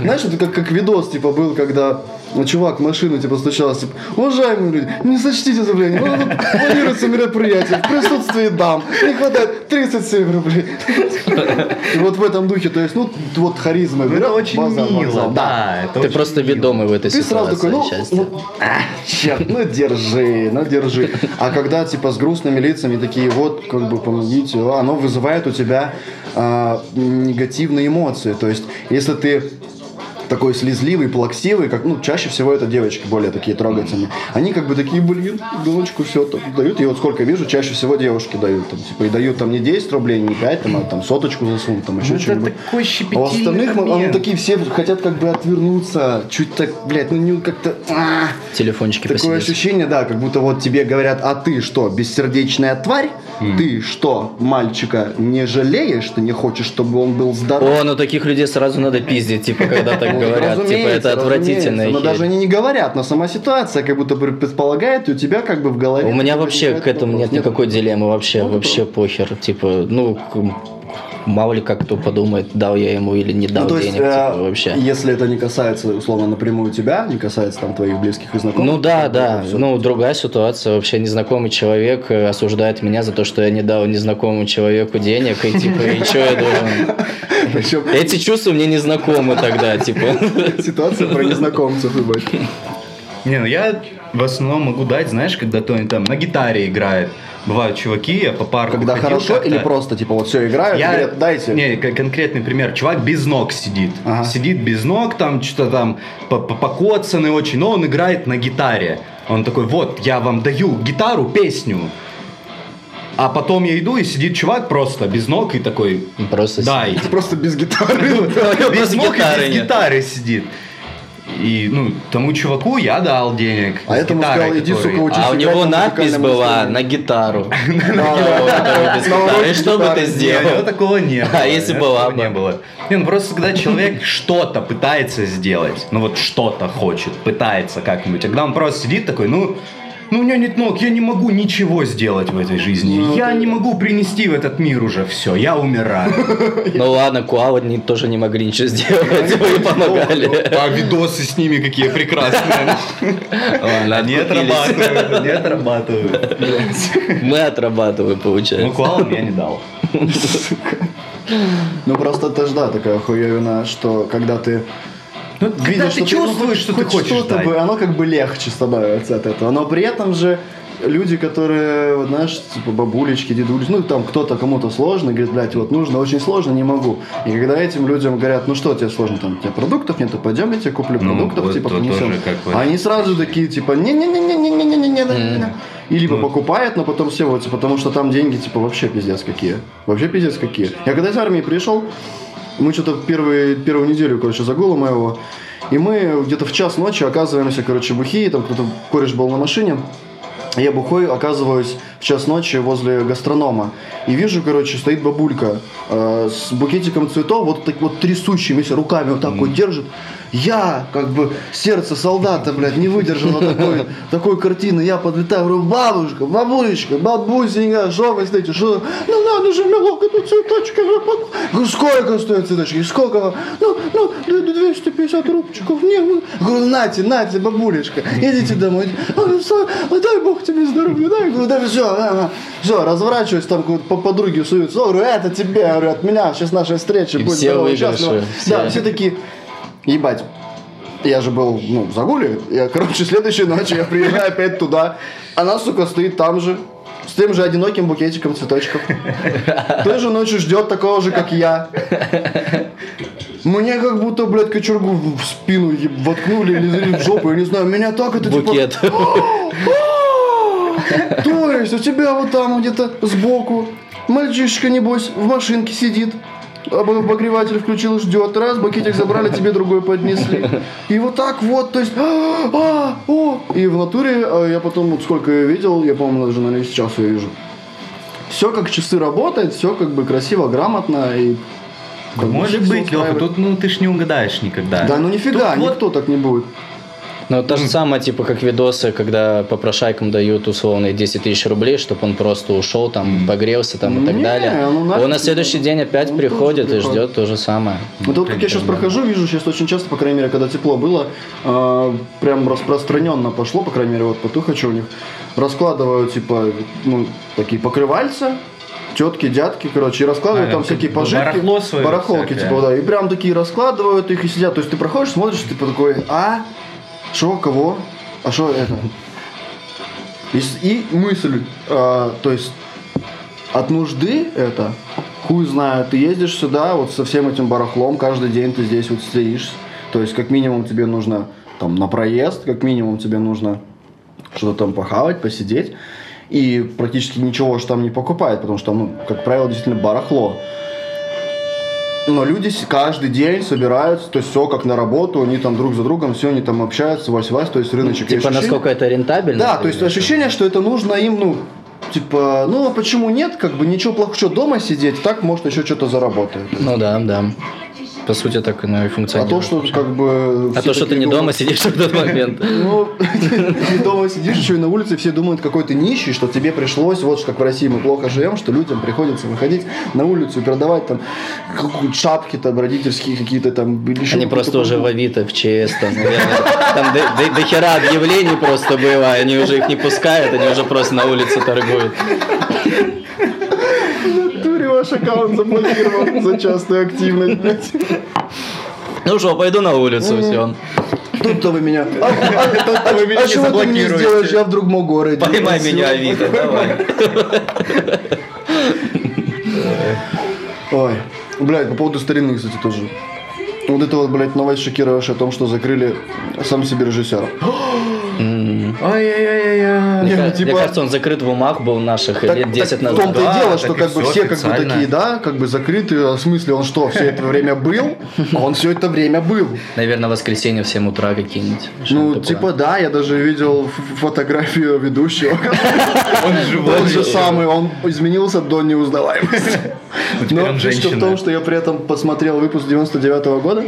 знаешь, это как, как видос типа был, когда ну, чувак машину типа стучался, типа, уважаемые люди, не сочтите за блин, ну, тут планируется мероприятие в присутствии дам, не хватает 37 рублей. И вот в этом духе, то есть, ну, вот харизма это очень мило, да. это Ты просто мило. ведомый в этой Ты сразу ситуации, такой, ну, счастье. ну, а, черт, ну держи, ну держи. А когда типа с грустными лицами такие, вот, как бы помогите, а, оно вызывает у тебя а, негативные эмоции. То есть, если ты такой слезливый, плаксивый, как, ну, чаще всего это девочки более такие трогательные. Они как бы такие, блин, дочку все так дают. И вот сколько вижу, чаще всего девушки дают. Там, типа, и дают там не 10 рублей, не 5, там, а там соточку засунут, там еще Ну, что-нибудь. такой А у остальных, ну, момент. такие все хотят как бы отвернуться, чуть так, блядь, ну не как-то... а. Телефончики Такое посидеть. ощущение, да, как будто вот тебе говорят, а ты что, бессердечная тварь? Ты что, мальчика не жалеешь, ты не хочешь, чтобы он был здоров? О, ну таких людей сразу надо пиздить, типа, когда так (laughs) говорят, типа, это отвратительно. Но даже они не говорят, но сама ситуация как будто предполагает, и у тебя как бы в голове... У меня вообще к этому нет никакой дилеммы вообще, вообще похер. Типа, ну, мало ли как кто подумает, дал я ему или не дал Ну, то есть, денег, э, типа, вообще. если это не касается, условно, напрямую тебя, не касается там твоих близких и знакомых. Ну да, да. всё. Ну, другая ситуация. Вообще незнакомый человек э, осуждает меня за то, что я не дал незнакомому человеку денег, и типа, и что я должен? (laughs) Причем Эти чувства мне не знакомы тогда, типа. (laughs) ситуация про незнакомцев, ебать. Не, ну я в основном могу дать, знаешь, когда кто-нибудь там на гитаре играет. Бывают чуваки, я по парку Когда ходил хорошо как-то. или просто, типа, вот все играют, Я... говорят, дайте. Не, кон- конкретный пример. Чувак без ног сидит. Ага. Сидит без ног, там что-то там по- по- покоцанный очень, но он играет на гитаре. Он такой, вот, я вам даю гитару, песню. А потом я иду, и сидит чувак просто без ног и такой, Просто дай. (laughs) Просто без гитары. (laughs) Без ног и без гитары сидит. И, ну, тому чуваку я дал денег. А с этому гитарой, сказал, иди, который- сука, учись А у него на надпись была на гитару. (laughs) Гитары. (laughs) И что бы гитары ты сделал? него такого не (laughs) было. А если была бы? Не было. Не, ну просто когда человек что-то пытается сделать, ну вот что-то хочет, пытается как-нибудь, а когда он просто сидит такой, ну, ну у меня нет ног, я не могу ничего сделать в этой жизни. Ну, я ты- не могу принести в этот мир уже все, я умираю. (laughs) Ну ладно, Куала не- тоже не могли ничего сделать, вы помогали. А видосы с ними какие прекрасные. (laughs) Они отрабатывают, они отрабатывают. (laughs) Мы отрабатываем, Ну, получается. куалам я не дал. Ну просто это ж да, такая хуевина, что когда ты Ну, когда видишь, ты что ну, чувствуешь, что ты хочешь что-то дать. бы, оно как бы легче становится от этого. Но при этом же люди, которые, вот, знаешь, типа бабулечки, дедулечки, ну там кто-то кому-то сложно, говорит, блядь, вот нужно, очень сложно, не могу. И когда этим людям говорят, ну что тебе сложно, там, у тебя продуктов нет, пойдем, я тебе куплю Ну, продуктов, вот типа, то принесем. вот. Они сразу такие, типа, не-не-не-не-не-не-не-не-не. И либо Ну. покупают, но потом севаются, потому что там деньги, типа, вообще пиздец какие. Вообще пиздец какие. Я когда из армии пришел, мы что-то первые, первую неделю, короче, загула моего, и мы где-то в час ночи оказываемся, короче, бухие, там кто-то кореш был на машине, я бухой оказываюсь в час ночи возле гастронома. И вижу, короче, стоит бабулька э, с букетиком цветов, вот так вот трясущимися руками вот так вот держит. Я, как бы, сердце солдата, блядь, не выдержало такой, такой картины. Я подлетаю, говорю, бабушка, бабулечка, бабусенька, что вы стоите, что? Ну, надо же, милок, это цветочки. Говорю, сколько стоят цветочки? Сколько? вам?» Ну, ну, д- д- 250 рубчиков. Не, ну». Говорю, нате, нате, бабулечка, идите домой. «Ой, всё, дай бог тебе здоровья, дай. Говорю, да все, все, разворачиваюсь, там по подруге суются. Говорю, это тебе, говорю, от меня, сейчас наша встреча, И будь все здоров, выигрыши, счастлива». все. Да, все такие, ебать. Я же был, ну, в загуле. Я, короче, (laughs) следующей ночью я приезжаю опять туда. Она, сука, стоит там же. С тем же одиноким букетиком цветочков. Той же ночью ждет такого же, как я. Мне как будто, блядь, кочергу в спину воткнули или в жопу, я не знаю. Меня так это типа... Букет. То есть у тебя вот там где-то сбоку мальчишка, небось, в машинке сидит, обогреватель включил, ждет. Раз, бакетик забрали, тебе другой поднесли. И вот так вот, то есть, а, а, о. И в натуре, а, я потом, вот сколько я видел, я, по-моему, даже, наверное, сейчас я вижу. Все как часы работает, все как бы красиво, грамотно и... как Может быть, Леха, тут ну ты ж не угадаешь никогда. Да ну нифига, Тут вот никто так не будет. Ну, то же самое, типа, как видосы, когда попрошайкам дают условные 10 тысяч рублей, чтобы он просто ушел, там, погрелся, там, и так Не, далее. ну нафиг Он на не следующий день опять Он приходит и приходит. ждет то же самое. Вот, вот как я сейчас прохожу, вижу сейчас очень часто, по крайней мере, когда тепло было, э, прям распространенно пошло, по крайней мере, вот по Тухачу у них, раскладывают, типа, ну, такие покрывальца, тетки, дядки, короче, и раскладывают А, там как всякие бы пожитки, барахло барахолки, всякое. типа, да, и прям такие раскладывают их и сидят, то есть ты проходишь, смотришь, типа такой, а, что, кого, а что это? И, и мысль, э, то есть от нужды это, хуй знает, ты ездишь сюда вот со всем этим барахлом, каждый день ты здесь вот стоишь, то есть как минимум тебе нужно там на проезд, как минимум тебе нужно что-то там похавать, посидеть, и практически ничего же там не покупает, потому что там, ну, как правило, действительно барахло. Но люди каждый день собираются, то есть все как на работу, они там друг за другом, все они там общаются, вась-вась, то есть рыночек. Типа, ощущение- насколько это рентабельно? да, то есть ощущение, что это нужно им, ну, типа, ну, а почему нет, как бы ничего плохого, что дома сидеть, так может еще что-то заработает. Ну да, да. По сути, так оно и А функционирует. то, что как бы... А то, что ты такие не дома сидишь в тот момент. (laughs) Ну, (laughs) ты дома сидишь еще и на улице, все думают, какой ты нищий, что тебе пришлось, вот как в России мы плохо живем, что людям приходится выходить на улицу и продавать там какую- шапки там родительские какие-то там. Они какую-то просто уже в. Авито, в ЧС, там, там до хера объявлений просто было, они уже их не пускают, они уже просто на улице торгуют. (laughs) В натуре ваш аккаунт заблокирован за частую активность, блядь. Ну что, пойду на улицу, все. Тут-то вы меня... А, а- (laughs) а- вы меня а чего ты мне сделаешь? Я в другом городе. Поймай меня, Авито, давай. (laughs) Ой, блядь, по поводу старины, кстати, тоже. Вот это вот, блядь, новость шокировавшая о том, что закрыли сам себе режиссера. (gasps) (gasps) Ай-яй-яй-яй. Мне, ну, типа- мне кажется, он закрыт в умах был наших Так- лет 10 так назад. В том-то Да, и дело, что как бы все как бы такие, да, как бы закрыты. а В смысле, он что, все это время был? А Он все это время был. Наверное, воскресенье в 7 утра какие-нибудь. Ну, типа, да, я даже видел фотографию ведущего. (laughs) Он живой. Он же самый, он изменился до неузнаваемости. (laughs) теперь Но фишка в том, что я при этом посмотрел выпуск 99 года,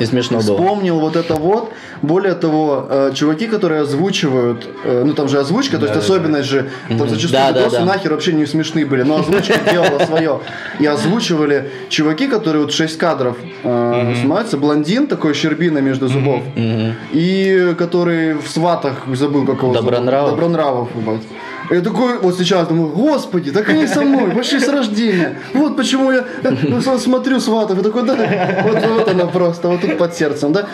И смешно было. вспомнил вот это вот. Более того, э, чуваки, которые озвучивают, э, ну там же озвучка, то есть особенность же, там зачастую Да, да, видосы да. нахер вообще не смешные были, но озвучка (laughs) делала свое. И озвучивали чуваки, которые вот 6 кадров э, снимаются, блондин такой, щербина между зубов, и который в сватах, забыл как его зовут. Добронравов? Добронравов, ебать. Я такой, вот сейчас думаю, господи, так они со мной, почти с рождения. Вот почему я э, ну, смотрю сватов. Я такой, да, вот, вот она просто, вот тут под сердцем, да.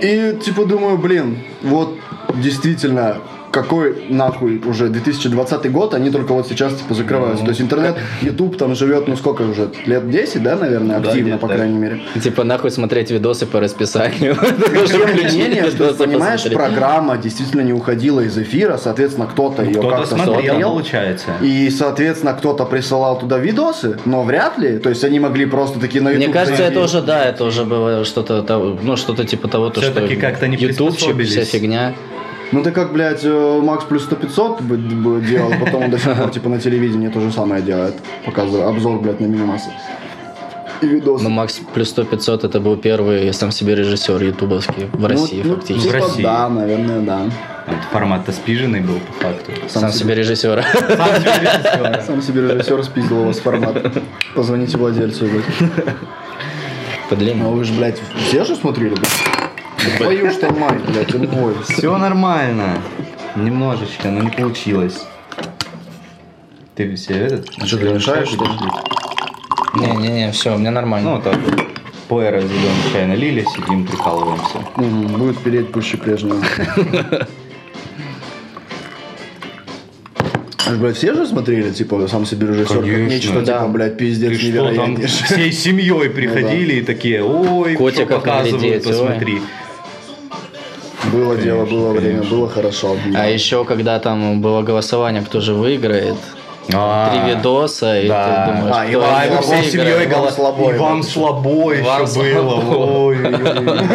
И типа думаю, блин, вот действительно, какой нахуй уже 2020 год, они только вот сейчас типа закрываются. То есть интернет, YouTube там живет, ну сколько уже, лет 10, да, наверное, активно, по где-то. крайней мере. Типа нахуй смотреть видосы по расписанию. (laughs) Понимаешь, программа действительно не уходила из эфира, соответственно, кто-то ее как-то смотрел, получается. И, соответственно, кто-то присылал туда видосы, но вряд ли. То есть они могли просто такие на YouTube Мне кажется, это уже, да, это уже было что-то, ну, что-то типа того, то, что приспособились. вся фигня. Ну ты как, блядь, э, Макс плюс 100 500 бы- бы делал, потом он до сих пор типа на телевидении то же самое делает. Показывает обзор, блядь, на мини-массы. И видосы. Ну, Макс плюс 100 500 это был первый сам себе режиссер ютубовский в России ну, фактически. типа, В России. Да, наверное, да. Вот Формат-то спиженный был по факту. Сам, себе режиссера. Сам себе режиссер. Сам себе режиссер спиздил у вас формат. Позвоните владельцу, блядь. По длине. Ну вы же, блядь, все же смотрели, блядь? Твою ты мать, блядь, ой. Все нормально. Немножечко, но не получилось. Ты все этот? А что, ты мешаешь, что ли? Не-не-не, все, у меня Ну, нормально. вот так вот. Пуэра зеленый чай налили, сидим, прикалываемся. Мгм, Будет переть пуще прежнего. (laughs) А, Блядь, все же смотрели, типа, сам себе режиссер, как нечто, Да. типа, блядь, пиздец Ты что, там невероятнейший. всей семьей приходили и такие, ой, что Котиков показывают, наглядеть, ой. Было дело, было время, конечно. было хорошо. А еще, когда там было голосование, кто же выиграет, А, три видоса, и да. ты думаешь, А, и кто вам- (laughs) А, и из вы них всей Вам семьей выиграет? Вам голос... слабо И вам было. слабо еще было. Ой, ой, ой.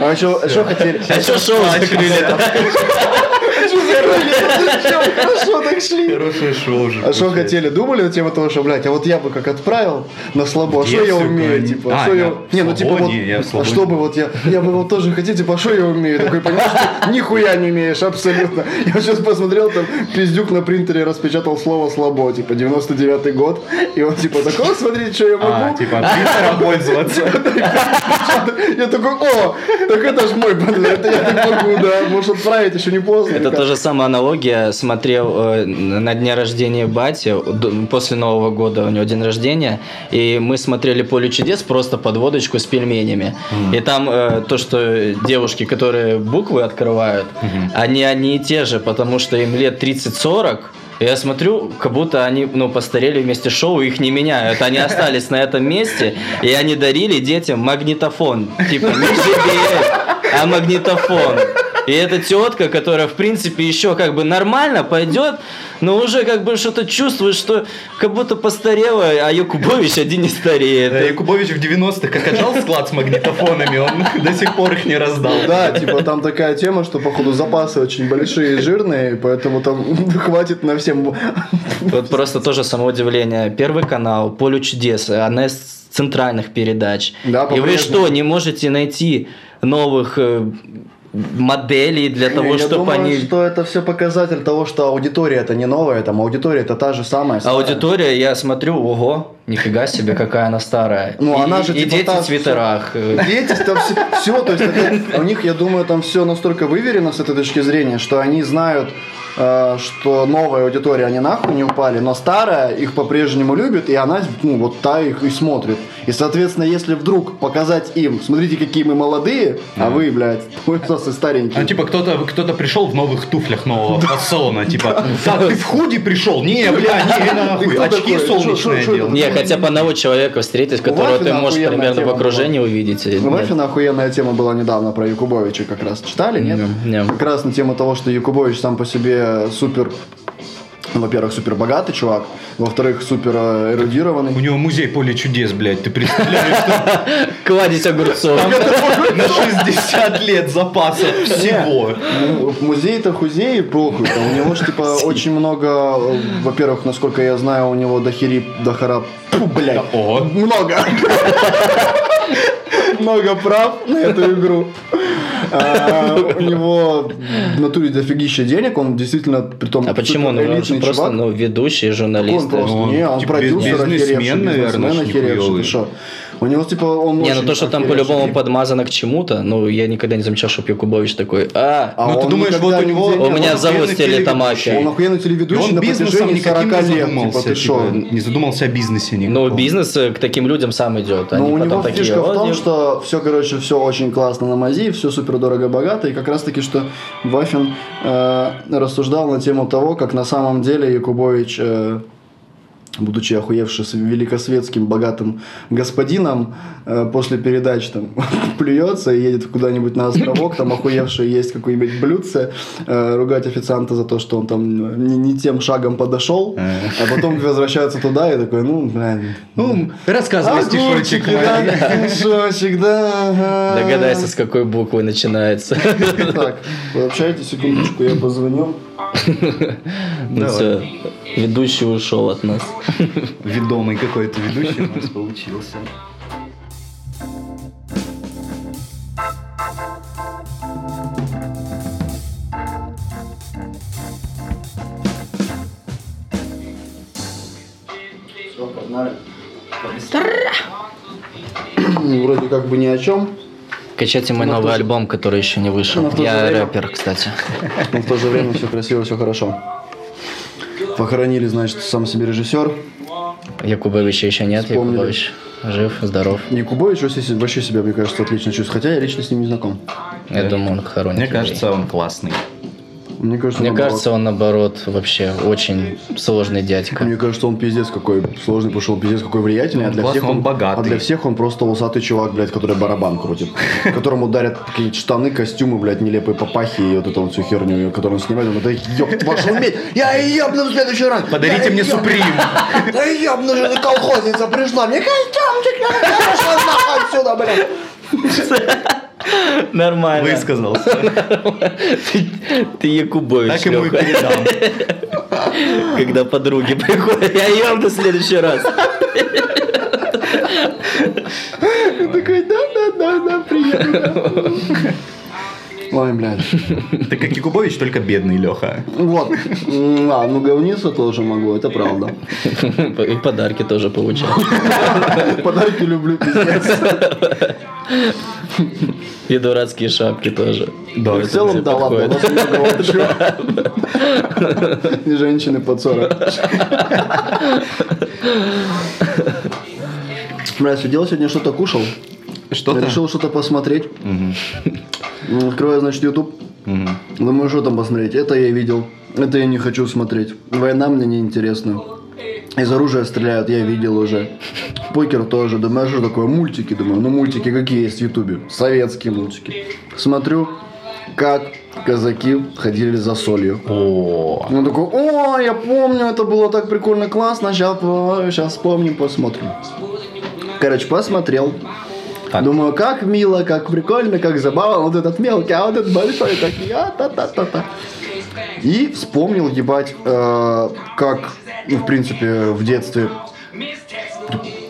А что, что хотели? А что шоу закрыли? (laughs) (laughs) Хорошо так шли. Хорошее шоу же. А что хотели? Думали на тему того, что, блядь, а вот я бы как отправил на слабо, а что я умею, типа, А, что я... Не, ну типа вот, а что бы вот я, я бы вот тоже хотите, типа, а что я умею? Такой, понимаешь, ты нихуя не умеешь, абсолютно. Я сейчас посмотрел, там, пиздюк на принтере распечатал слово слабо, типа, 99-й год, и он типа такой, «О, смотрите, что я А, могу. типа, принтером (laughs) пользоваться. Я такой, о, так это ж мой, блин, это я так могу, да, может отправить, еще не поздно. Это никак». Та же самая аналогия. Смотрел э, на дне рождения бати, после Нового года у него день рождения, и мы смотрели «Поле чудес» просто под водочку с пельменями. И там э, то, что девушки, которые буквы открывают, они одни и те же, потому что им лет 30-40, и Я смотрю, как будто они ну, постарели вместе с шоу, их не меняют. Они остались на этом месте, и они дарили детям магнитофон. Типа, не а магнитофон. И эта тетка, которая, в принципе, еще как бы нормально пойдет, но уже как бы что-то чувствует, что как будто постарела, а Якубович один не стареет. Э, Якубович в 90-х как отжал склад с магнитофонами, он до сих пор их не раздал. Да, типа там такая тема, что походу запасы очень большие и жирные, поэтому там (laughs) хватит на всем. Вот просто тоже самоудивление. Первый канал, Поле чудес, одна из центральных передач. Да, И вы что, не можете найти новых э, моделей для того, я чтобы думаю, они... что это все показатель того, что аудитория это не новая, там аудитория это та же самая. старая. Аудитория, я смотрю, ого, нифига себе, какая она старая. Ну, и, она же и типа дети та- в свитерах. Дети там все, то есть это- у них, я думаю, там все настолько выверено с этой точки зрения, что они знают, э, что новая аудитория, они нахуй не упали, но старая их по-прежнему любит, и она, ну, вот та их и смотрит. И, соответственно, если вдруг показать им, смотрите, какие мы молодые, а вы, блядь, хуесосы старенькие. А типа кто-то кто пришел в новых туфлях нового фасона, типа, так, ты в худи пришел? Не, бля, не, нахуй, очки солнечные. Не, хотя бы одного человека встретить, которого ты можешь примерно в окружении увидеть. и- Ну, Вафина охуенная тема была недавно про Якубовича как раз. Читали, нет? Не, не. Как раз на тему того, что Якубович сам по себе супер, ну, во-первых, супер богатый чувак, во-вторых, супер э, эрудированный. У него музей поле чудес, блядь, ты представляешь, что (laughs) Кладезь огурцов. на 60 лет запаса всего. Ну, музей-то хузей, похуй. У него же, типа, (laughs) очень много, во-первых, насколько я знаю, у него дохери, дохара, Фу, блядь, Ого. много. (laughs) Много прав на эту игру. А, У него в натуре дофигища денег, он действительно, при том А почему? Ну, он же элитный просто чувак. ну, ведущий, журналист. Он просто, Он, не, он типа, продюсер бизнесмен, охеревший, наверное, бизнесмен охеревший, ты шо? У него, типа, он Не, ну то, что там по-любому подмазано к чему-то, ну, я никогда не замечал, чтобы Якубович такой, а, А Ну, ты думаешь, вот у него- у меня Стелетамаки. телеведущий. Он охуенный телеведущий он на бизнесом протяжении никаким 40 не лет. задумался, Типа, ты типа, шо? не задумался о бизнесе ну, никаком. бизнес э, к таким людям сам идет. Но Они у потом него такие, фишка в «О, том, что все, короче, все очень классно на мази, все супер дорого богато, и как раз таки, что Вафин э, рассуждал на тему того, как на самом деле Якубович, э, будучи охуевший с великосветским богатым господином, э, после передач там (laughs) плюется и едет куда-нибудь на островок, там охуевший есть какое-нибудь блюдце, э, ругать официанта за то, что он там не, не тем шагом подошел, а потом возвращается туда и такой, ну, блин, Ну, рассказывай стишочек. Да, стишочек, да. Догадайся, с какой буквы начинается. Так, вы общаетесь, секундочку, я позвоню. Ну всё, ведущий ушел от нас. Ведомый какой-то ведущий у нас получился. Все, погнали. Вроде как бы ни о чем, Качайте мой новый тоже- альбом, который еще не вышел. Я время- рэпер, кстати. (laughs) но в то же время все красиво, все хорошо. Похоронили, значит, сам себе режиссер. Якубовича еще нет, Вспомнили. Якубович жив, здоров. Якубович вообще се- вообще себя, мне кажется, отлично чувствует. Хотя я лично с ним не знаком. Я думаю, он хоронит. Мне людей. кажется, он классный. Мне кажется, Мне наоборот. кажется, он наоборот вообще очень сложный дядька. Мне кажется, он пиздец какой сложный пошел, пиздец какой влиятельный. а Он для классный, всех он богатый. А для всех он просто усатый чувак, блядь, который барабан крутит. (laughs) Которому дарят какие-то штаны, костюмы, блядь, нелепые папахи и вот эту вот всю херню, которую он снимает. Он, да ёб вашу медь, я ебну в следующий раз. Подарите мне Суприм. Да ебну же, колхозница пришла, мне костюмчик надо, я пошла нахуй отсюда, блядь. (laughs) Нормально. Высказался. Ты, ты Якубович, Так ему и Лёха. передам. Когда подруги приходят, я ебну в следующий раз. Я такой, да, да, да, да, приятно. Ой, блядь. (laughs) Ты как Якубович, только бедный Леха. Вот. А, ну говниться тоже могу, это правда. И подарки тоже получаю. (laughs) Подарки люблю, пиздец. И дурацкие шапки тоже. Да, В целом, да, ладно, у нас много. И женщины под 40. Бля, сидел сегодня, что-то кушал. Что-то? Решил что-то посмотреть. Ну, Открываю, значит, YouTube. Мгм. Думаю, что там посмотреть. Это я видел. Это я не хочу смотреть. Война мне не интересна. Из оружия стреляют, я видел уже. Покер тоже. Думаю, а что такое? Мультики, думаю. Ну, мультики какие есть в Ютубе? Советские мультики. Смотрю, как казаки ходили за солью. О, Он такой, о, я помню, это было так прикольно, классно, сейчас, сейчас вспомним, посмотрим. Короче, посмотрел. Так. Думаю, как мило, как прикольно, как забавно. Вот этот мелкий, а вот этот большой, так я та та та та И вспомнил, ебать, э, как, ну, в принципе, в детстве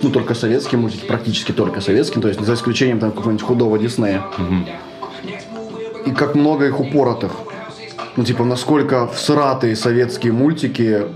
ну, только советские мультики, практически только советские, то есть за исключением там какого-нибудь худого Диснея. И как много их упоротых. Ну, типа, насколько всратые советские мультики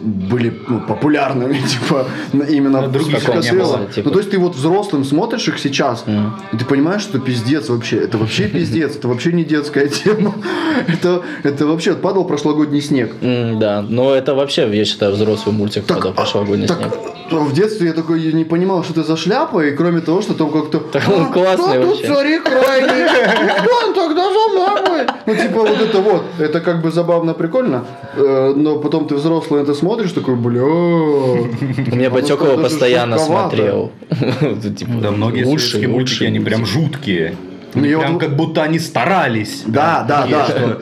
были ну, популярными, (laughs) типа, на- именно А других не было, типа. Ну, то есть ты вот взрослым смотришь их сейчас, и ты понимаешь, что пиздец вообще, это вообще (laughs) пиздец, это вообще не детская тема. (laughs) Это, это вообще падал прошлогодний снег. М, Да, но это вообще, я считаю, взрослый мультик когда прошлогодний так, снег. а в детстве я такой не понимал, что это за шляпа, и кроме того, что там как-то... Так он классный да, тут вообще. цари крайние, он тогда за мной. Ну, типа, вот это вот, это как бы забавно, прикольно, э, но потом ты взрослый это смотришь, такой, бля... У меня А Батек вот его это же постоянно смотрел. Тут, (laughs) типа, Да, многие советские мультики, они прям жуткие. Ну, прям как будто они старались. Да, да, да.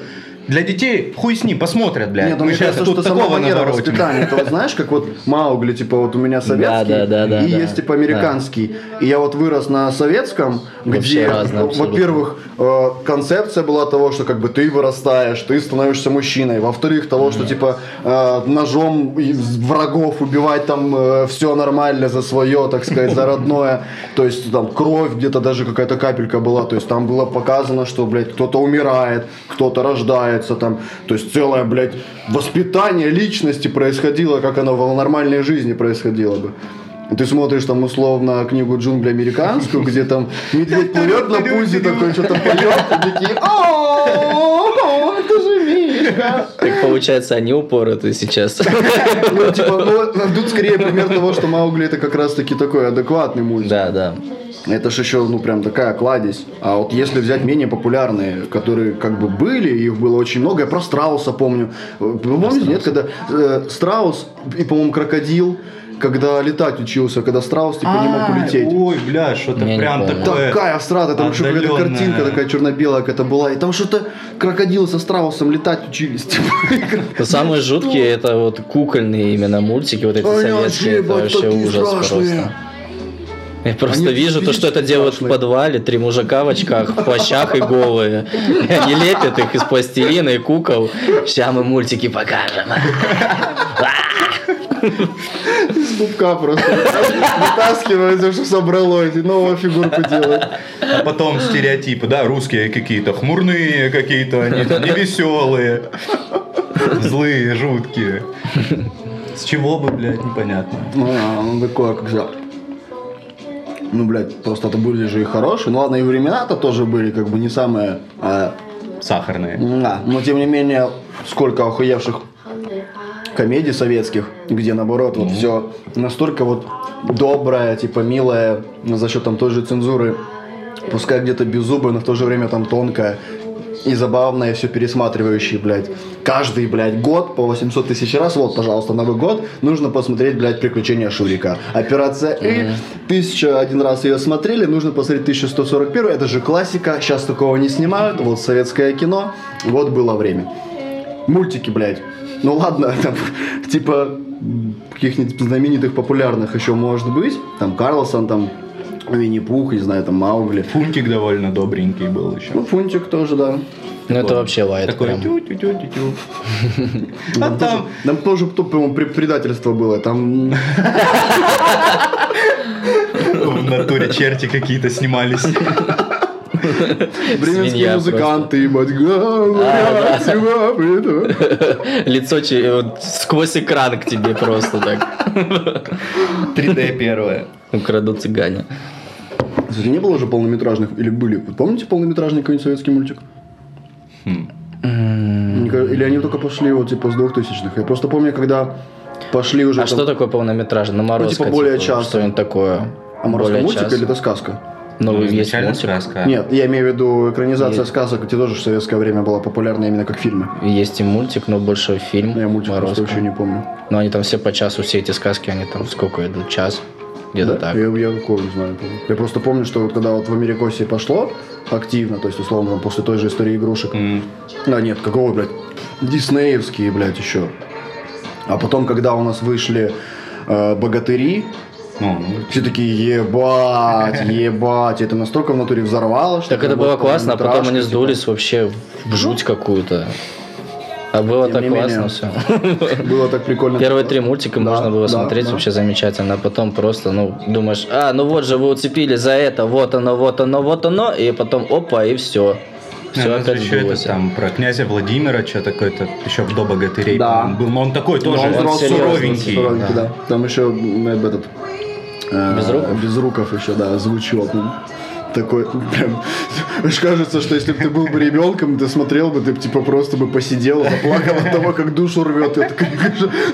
Для детей хуй с ним, посмотрят, блядь. Нет, ну, мне сейчас кажется, тут что сама такого манера наворотим. воспитания. Это вот знаешь, как вот Маугли, типа вот у меня советский, Да, да, да, и да, есть да. типа американский. И я вот вырос на советском, Вообще где, разное во-первых, э, концепция была того, что как бы ты вырастаешь, ты становишься мужчиной. Во-вторых, того, что типа э, ножом врагов убивать там все нормально за свое, так сказать, за родное. То есть там кровь где-то даже какая-то капелька была. То есть там было показано, что, блядь, кто-то умирает, кто-то рождается там. То есть целое, блядь, воспитание личности происходило, как оно в нормальной жизни происходило бы. Ты смотришь там условно книгу джунгли американскую, где там медведь плывет на пузе, такой что-то поет, и такие Так получается, они упороты сейчас. Ну, типа, ну, тут скорее пример того, что Маугли это как раз таки такой адекватный мультик. Да, да. Это ж еще, ну, прям такая кладезь. А вот если взять менее популярные, которые как бы были, их было очень много. Я про Страуса помню. Вы помните, нет, когда э, Страус и, по-моему, Крокодил, когда летать учился, когда Страус, типа, не мог улететь. Ой, бля, что-то Я не прям помню. такое. Такая страта, там еще какая-то картинка такая черно-белая какая-то была. И там что-то крокодил со страусом летать учились. (laughs) типа. Но самые жуткие это вот кукольные именно мультики, вот эти Они советские, это вообще, вообще такие ужас страшные. просто. Я просто Они вижу то, что это делают в страшные. подвале, три мужика в очках, в плащах и голые. И они лепят их из пластилина и кукол. Сейчас мы мультики покажем. (laughs) Из пупка просто вытаскивают, что собралось, и новую фигурку делают. А потом стереотипы, да, русские какие-то хмурные, какие-то они там невеселые, злые, жуткие. С чего бы, блядь, непонятно. Ну, а, он такое, как за... Ну, блядь, просто это были же и хорошие. Ну, ладно, и времена-то тоже были, как бы, не самые... а, Сахарные. да. Но, тем не менее, сколько охуевших комедий советских, где, наоборот, вот все настолько вот доброе, типа, милое, за счет там той же цензуры, пускай где-то беззубое, но в то же время там тонкое и забавное, все пересматривающее, блядь. Каждый, блядь, год по 800 тысяч раз, вот, пожалуйста, Новый год, нужно посмотреть, блядь, «Приключения Шурика». Операция И, тысяча один раз ее смотрели, нужно посмотреть 1141, это же классика, сейчас такого не снимают, вот советское кино, вот было время. Мультики, блядь. Ну ладно, (laughs) там, типа, каких-нибудь знаменитых, популярных еще может быть. Там Карлсон, там Винни-Пух, не знаю, там Маугли. Фунтик довольно добренький был еще. Ну, Фунтик тоже, да. Ну это вообще лайт Такой прям. тю-тю-тю-тю-тю. (laughs) А Там, тоже, там там тоже, по- по-моему, пре- предательство было. Там (laughs) в натуре черти какие-то снимались. (laughs) бременские музыканты, приду. (laughs) Лицо че- вот сквозь экран к тебе просто так. 3D первое. Украдут цыгане. Кстати, не было уже полнометражных, или были? Вы помните полнометражный какой-нибудь советский мультик? Кажется, Или они только пошли вот типа с 2000-х? Я просто помню, когда пошли уже... А там- что такое полнометражный? Ну, Морозко, типа, более часто. Что-нибудь такое. А Морозко Более мультик часто. или это сказка? Ну, Ну, есть изначально мультик. сказка. Нет, я имею в виду экранизация Есть. сказок, где тоже в советское время была популярна именно как фильмы. Есть и мультик, но больше фильм. Я мультик просто Морозко. вообще не помню. Но они там все по часу, все эти сказки, они там сколько идут? Час? Где-то Да? так. Я, я такого не знаю. помню. Я просто помню, что вот когда вот в Америкосе пошло активно, то есть, условно, там, после той же истории игрушек. М. А, нет, какого, блядь, диснеевские, блядь, еще. А потом, когда у нас вышли э, богатыри, Ну, ну, все такие, ебать, (laughs) ебать, это настолько в натуре взорвало, что Так это было классно, а потом они типа. сдулись вообще в жуть какую-то. А было Тем так классно все. (laughs) Было так прикольно. Первые три мультика Да, можно было да, смотреть да. вообще замечательно, а потом просто, ну, думаешь, а, ну вот же вы уцепили за это, вот оно, вот оно, вот оно, и потом опа, и все. Все Ну, опять еще это там про князя Владимира, что такое-то, еще до богатырей Да. был, но он такой Ну, тоже он взрослый, суровенький. суровенький, да. Там еще м, этот... э, Безруков? Безруков еще, да, звучок. Ну, Такой, прям, аж кажется, что если бы ты был бы ребенком, ты смотрел бы, ты бы типа просто бы посидел, заплакал от того, как душу рвет. Я такой,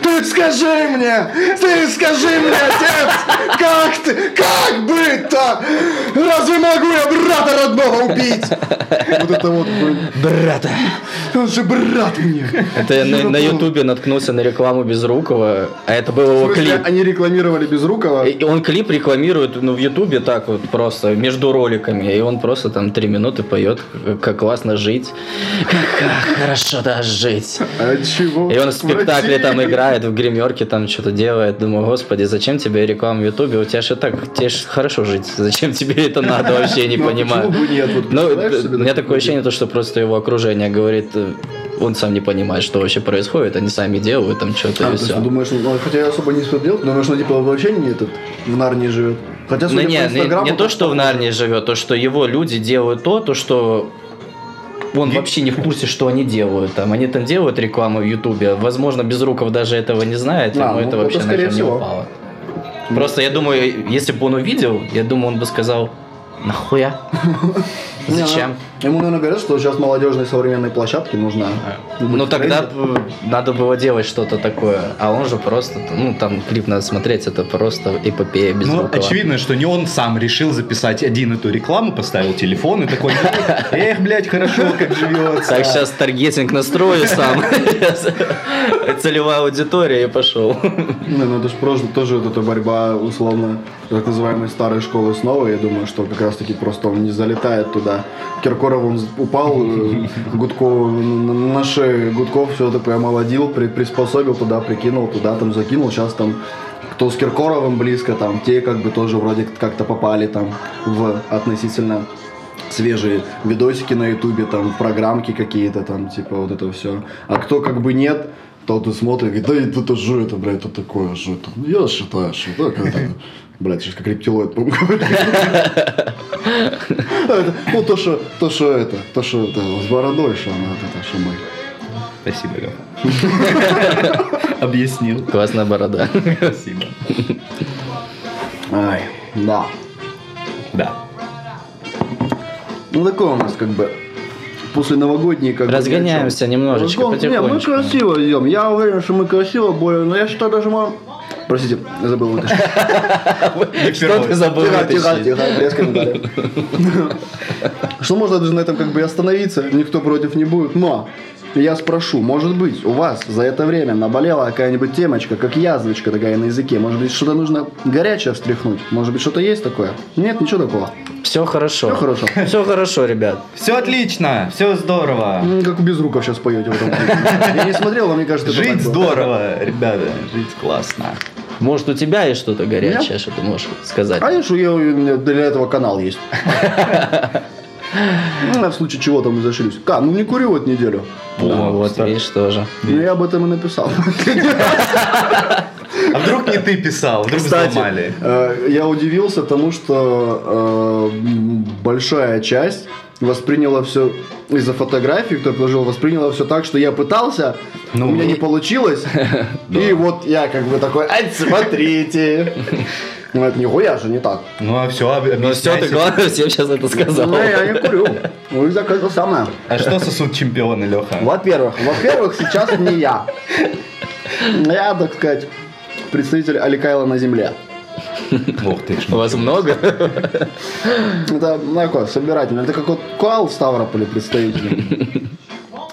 ты скажи мне, ты скажи мне, отец, как ты, как быть-то? Разве могу я брата родного убить? Вот это вот, Брата! он же брат мне. Это я на, ютубе наткнулся на рекламу Безрукова, а это был его клип. они рекламировали Безрукова? И он клип рекламирует, ну, в Ютубе так вот просто, между роликами. И он просто там три минуты поет, как- классно жить. Как, хорошо да жить. А чего? И он в спектакле там играет, в гримерке там что-то делает. Думаю, господи, зачем тебе реклама в Ютубе? У тебя же так, тебе ж хорошо жить. Зачем тебе это надо, вообще не Ну, а понимаю. Ну, у меня такое ощущение, то, что просто его окружение говорит, э, он сам не понимает, что вообще происходит, они сами делают там что-то А, и все. ты думаешь, ну, хотя я особо не смотрел, думаешь, ну, типа, вообще не этот, в Нарнии живет. Хотя, Ну не, по не, не то, что в Нарнии живет, то, что его люди делают то, то, что он вообще не в курсе, что они делают там. Они там делают рекламу в Ютубе. Возможно, Безруков даже этого не знает, А, ему ну, это это вообще на скорее не всего. упало. Просто я думаю, если бы он увидел, я думаю, он бы сказал, нахуя? (laughs) Не, ну, Зачем? Ему, наверное, говорят, что сейчас молодежной современной площадке нужна. Ну тогда надо было делать что-то такое. А он же просто, ну там клип надо смотреть, это просто эпопея без Ну, очевидно, что не он сам решил записать один эту рекламу, поставил телефон и такой, эх, блядь, хорошо, как живется. Так, сейчас таргетинг настрою сам. Целевая аудитория и пошел. Не, ну это же просто тоже вот эта борьба, условно, так называемой старой школы с новой. Я думаю, что как раз таки просто он не залетает туда. Киркоров он упал, э, Гудков на шее Гудков все такое омолодил, при- приспособил туда, прикинул, туда там закинул. Сейчас там кто с Киркоровым близко, там те как бы тоже вроде как-то попали там в относительно свежие видосики на ютубе, там программки какие-то там, типа вот это все. А кто как бы нет, то ты смотришь, говорит, да это, же это, блядь, это такое, же это. Я считаю, что так это. Блядь, сейчас как рептилоид, это, (laughs) Ну, то, что, то, что это, то, что это, с бородой, что она, это, что мы. Спасибо, Леха. (laughs) Объяснил. Классная борода. Спасибо. Ай, да. Да. Ну, такое у нас как бы после новогодней как бы, Разгоняемся чем. немножечко, Разгон- Не, мы потихонечку. красиво идем. Я уверен, что мы красиво более, но я считаю даже мы... Простите, я забыл вытащить. (laughs) Что ты забыл Тихо. (laughs) Что можно даже на этом как бы и остановиться, никто против не будет, но я спрошу, может быть, у вас за это время наболела какая-нибудь темочка, как язвочка такая на языке, может быть, что-то нужно горячее встряхнуть, может быть, что-то есть такое? Нет, ничего такого. Все хорошо. Все хорошо. (laughs) Все хорошо, ребят. Все отлично, все здорово. Как без руков сейчас поете в этом. Я не смотрел, но мне кажется, это Жить здорово, ребята, жить классно. Может, у тебя есть что-то горячее, что ты можешь сказать? А я для этого канал есть. (laughs) Ну, в случае чего там и зашилюсь. Ка, ну не курю вот неделю. О, вот, видишь, тоже. Ну, я об этом и написал. (laughs) А вдруг не ты писал, вдруг Кстати, взломали? э, я удивился тому, что э, большая часть восприняла все из-за фотографий, кто положил, восприняла все так, что я пытался, Ну, у меня не получилось, (laughs) и вот я как бы такой, ай, смотрите. (laughs) Ну, это нихуя же не так. Ну а все, Ну все, ты главное всем сейчас это сказал. Ну, я не курю. Ну, и это самое. А что сосуд чемпиона, Леха? Во-первых, во-первых, сейчас не я. Я, так сказать, представитель Аликайла на земле. (laughs) Ух ты, У вас много? Это такое, собирательно. Это как вот Куал в Ставрополе представитель.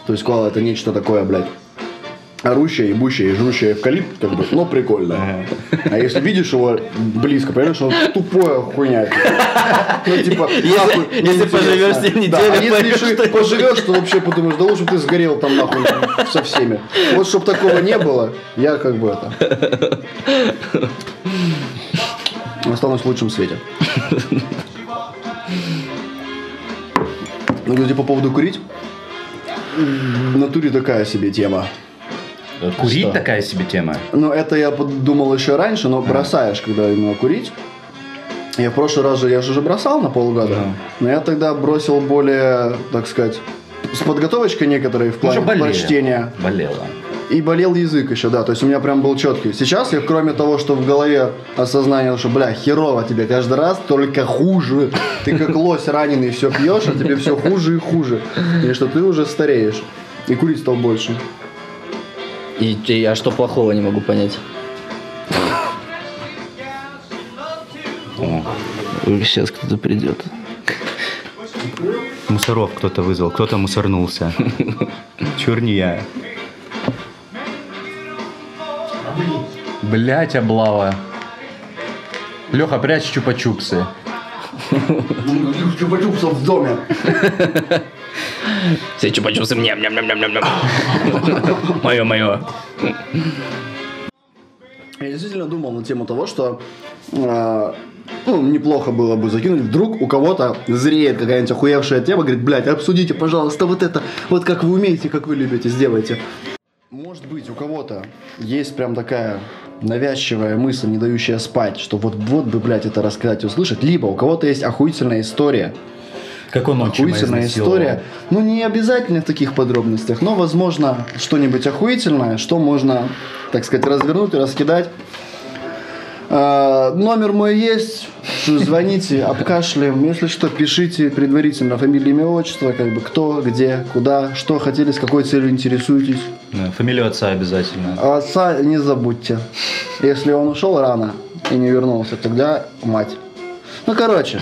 То есть Куал это нечто такое, блядь, орущее, ебущее, и жрущее эвкалипт, как бы, ну, прикольно. А если видишь его близко, понимаешь, что он тупое хуйня. Ну, типа, если поживешь с ним Да, неделю, а если еще что поживешь, то вообще подумаешь, да лучше бы ты сгорел там нахуй со всеми. Вот чтобы такого не было, я как бы это... Останусь в лучшем свете. Ну, кстати, по поводу курить. в натуре такая себе тема. Курить Что? такая себе тема. Ну, это я подумал еще раньше, но бросаешь, когда именно курить. Я в прошлый раз же, я же уже бросал на полгода, Да. но я тогда бросил более, так сказать, с подготовочкой некоторой в плане Уже болела. прочтения. Болела. И болел язык еще, да, то есть у меня прям был четкий. Сейчас я, кроме того, что в голове осознание, что, бля, херово тебе каждый раз, только хуже. Ты как лось раненый все пьешь, а тебе все хуже и хуже. И что ты уже стареешь. И курить стал больше. И, и- а что плохого, не могу понять. О, Сейчас кто-то придет. мусоров кто-то вызвал, кто-то мусорнулся. Чур не я. Блять, облава. Леха, прячь чупа-чупсы. Чупа-чупсов в доме. Все чупа-чупсы мне, Мое, мое. Я действительно думал на тему того, что э, ну, неплохо было бы закинуть. Вдруг у кого-то зреет какая-нибудь охуевшая тема, говорит, блядь, обсудите, пожалуйста, вот это, вот как вы умеете, как вы любите, сделайте. Может быть, у кого-то есть прям такая навязчивая мысль, не дающая спать, что вот, вот бы, блядь, это рассказать и услышать. Либо у кого-то есть охуительная история, Как он охуительная история. Ну, не обязательно в таких подробностях, но, возможно, что-нибудь охуительное, что можно, так сказать, развернуть и раскидать. А, номер мой есть, звоните, обкашляем. Если что, пишите предварительно фамилия, имя, отчество, как бы кто, где, куда, что хотели, с какой целью интересуетесь. Фамилию отца обязательно. А отца не забудьте. Если он ушел рано и не вернулся, тогда мать. Ну, короче.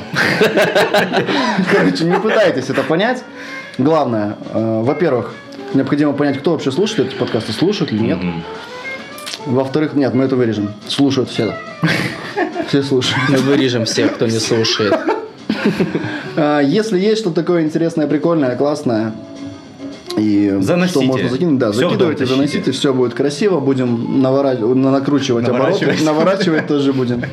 (laughs) Короче, не пытайтесь это понять. Главное, э, во-первых, необходимо понять, кто вообще слушает эти подкасты, слушают или нет. Во-вторых, нет, мы это вырежем. Слушают все. Все слушают. Мы вырежем всех, кто не слушает. (laughs) А, Если есть что-то такое интересное, прикольное, классное, и Заносите. что можно закинуть, да, Всё в дом закидывайте, заносите, все будет красиво, будем навора- на- накручивать обороты, Наворачивать. тоже будем.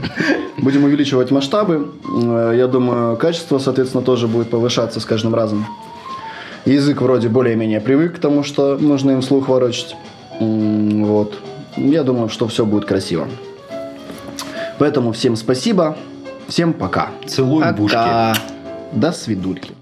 Будем увеличивать масштабы, Э, я думаю, качество, соответственно, тоже будет повышаться с каждым разом. Язык вроде более-менее привык к тому, что нужно им слух ворочать. Вот. Я думаю, что все будет красиво. Поэтому всем спасибо, всем пока. Целуем бушки. Пока. До свидульки.